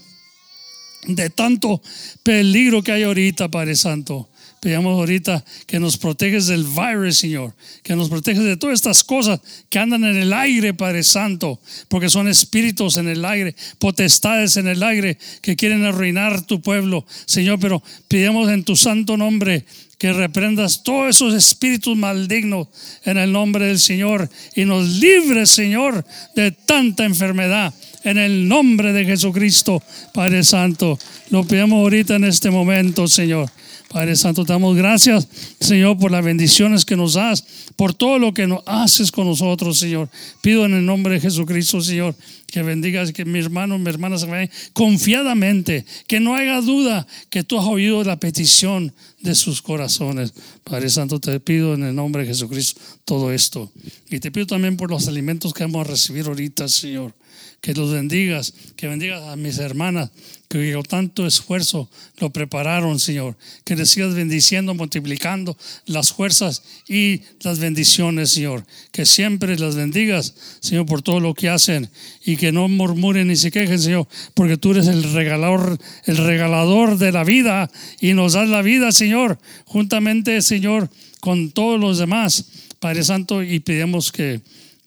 de tanto peligro que hay ahorita, Padre Santo. Pedimos ahorita que nos proteges del virus, Señor, que nos proteges de todas estas cosas que andan en el aire, Padre Santo, porque son espíritus en el aire, potestades en el aire que quieren arruinar tu pueblo, Señor, pero pedimos en tu santo nombre que reprendas todos esos espíritus malignos en el nombre del Señor y nos libres, Señor, de tanta enfermedad. En el nombre de Jesucristo, Padre Santo, lo pedimos ahorita en este momento, Señor. Padre Santo, te damos gracias, Señor, por las bendiciones que nos das, por todo lo que nos haces con nosotros, Señor. Pido en el nombre de Jesucristo, Señor, que bendigas, que mi hermano, mi hermana se vayan confiadamente, que no haya duda que tú has oído la petición de sus corazones. Padre Santo, te pido en el nombre de Jesucristo todo esto. Y te pido también por los alimentos que vamos a recibir ahorita, Señor que los bendigas, que bendigas a mis hermanas que con tanto esfuerzo lo prepararon, Señor. Que les sigas bendiciendo, multiplicando las fuerzas y las bendiciones, Señor. Que siempre las bendigas, Señor, por todo lo que hacen y que no murmuren ni se quejen, Señor, porque tú eres el regalador, el regalador de la vida y nos das la vida, Señor, juntamente, Señor, con todos los demás. Padre Santo, y pedimos que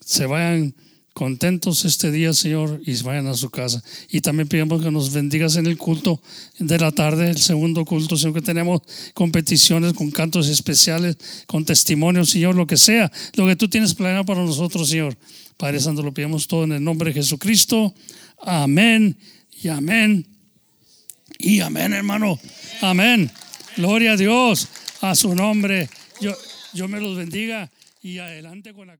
se vayan contentos este día, Señor, y vayan a su casa. Y también pedimos que nos bendigas en el culto de la tarde, el segundo culto, Señor, que tenemos competiciones con cantos especiales, con testimonios, Señor, lo que sea, lo que tú tienes planeado para nosotros, Señor. Padre Santo, lo pedimos todo en el nombre de Jesucristo. Amén y amén. Y amén, hermano. Amén. Gloria a Dios, a su nombre. Yo, yo me los bendiga y adelante con la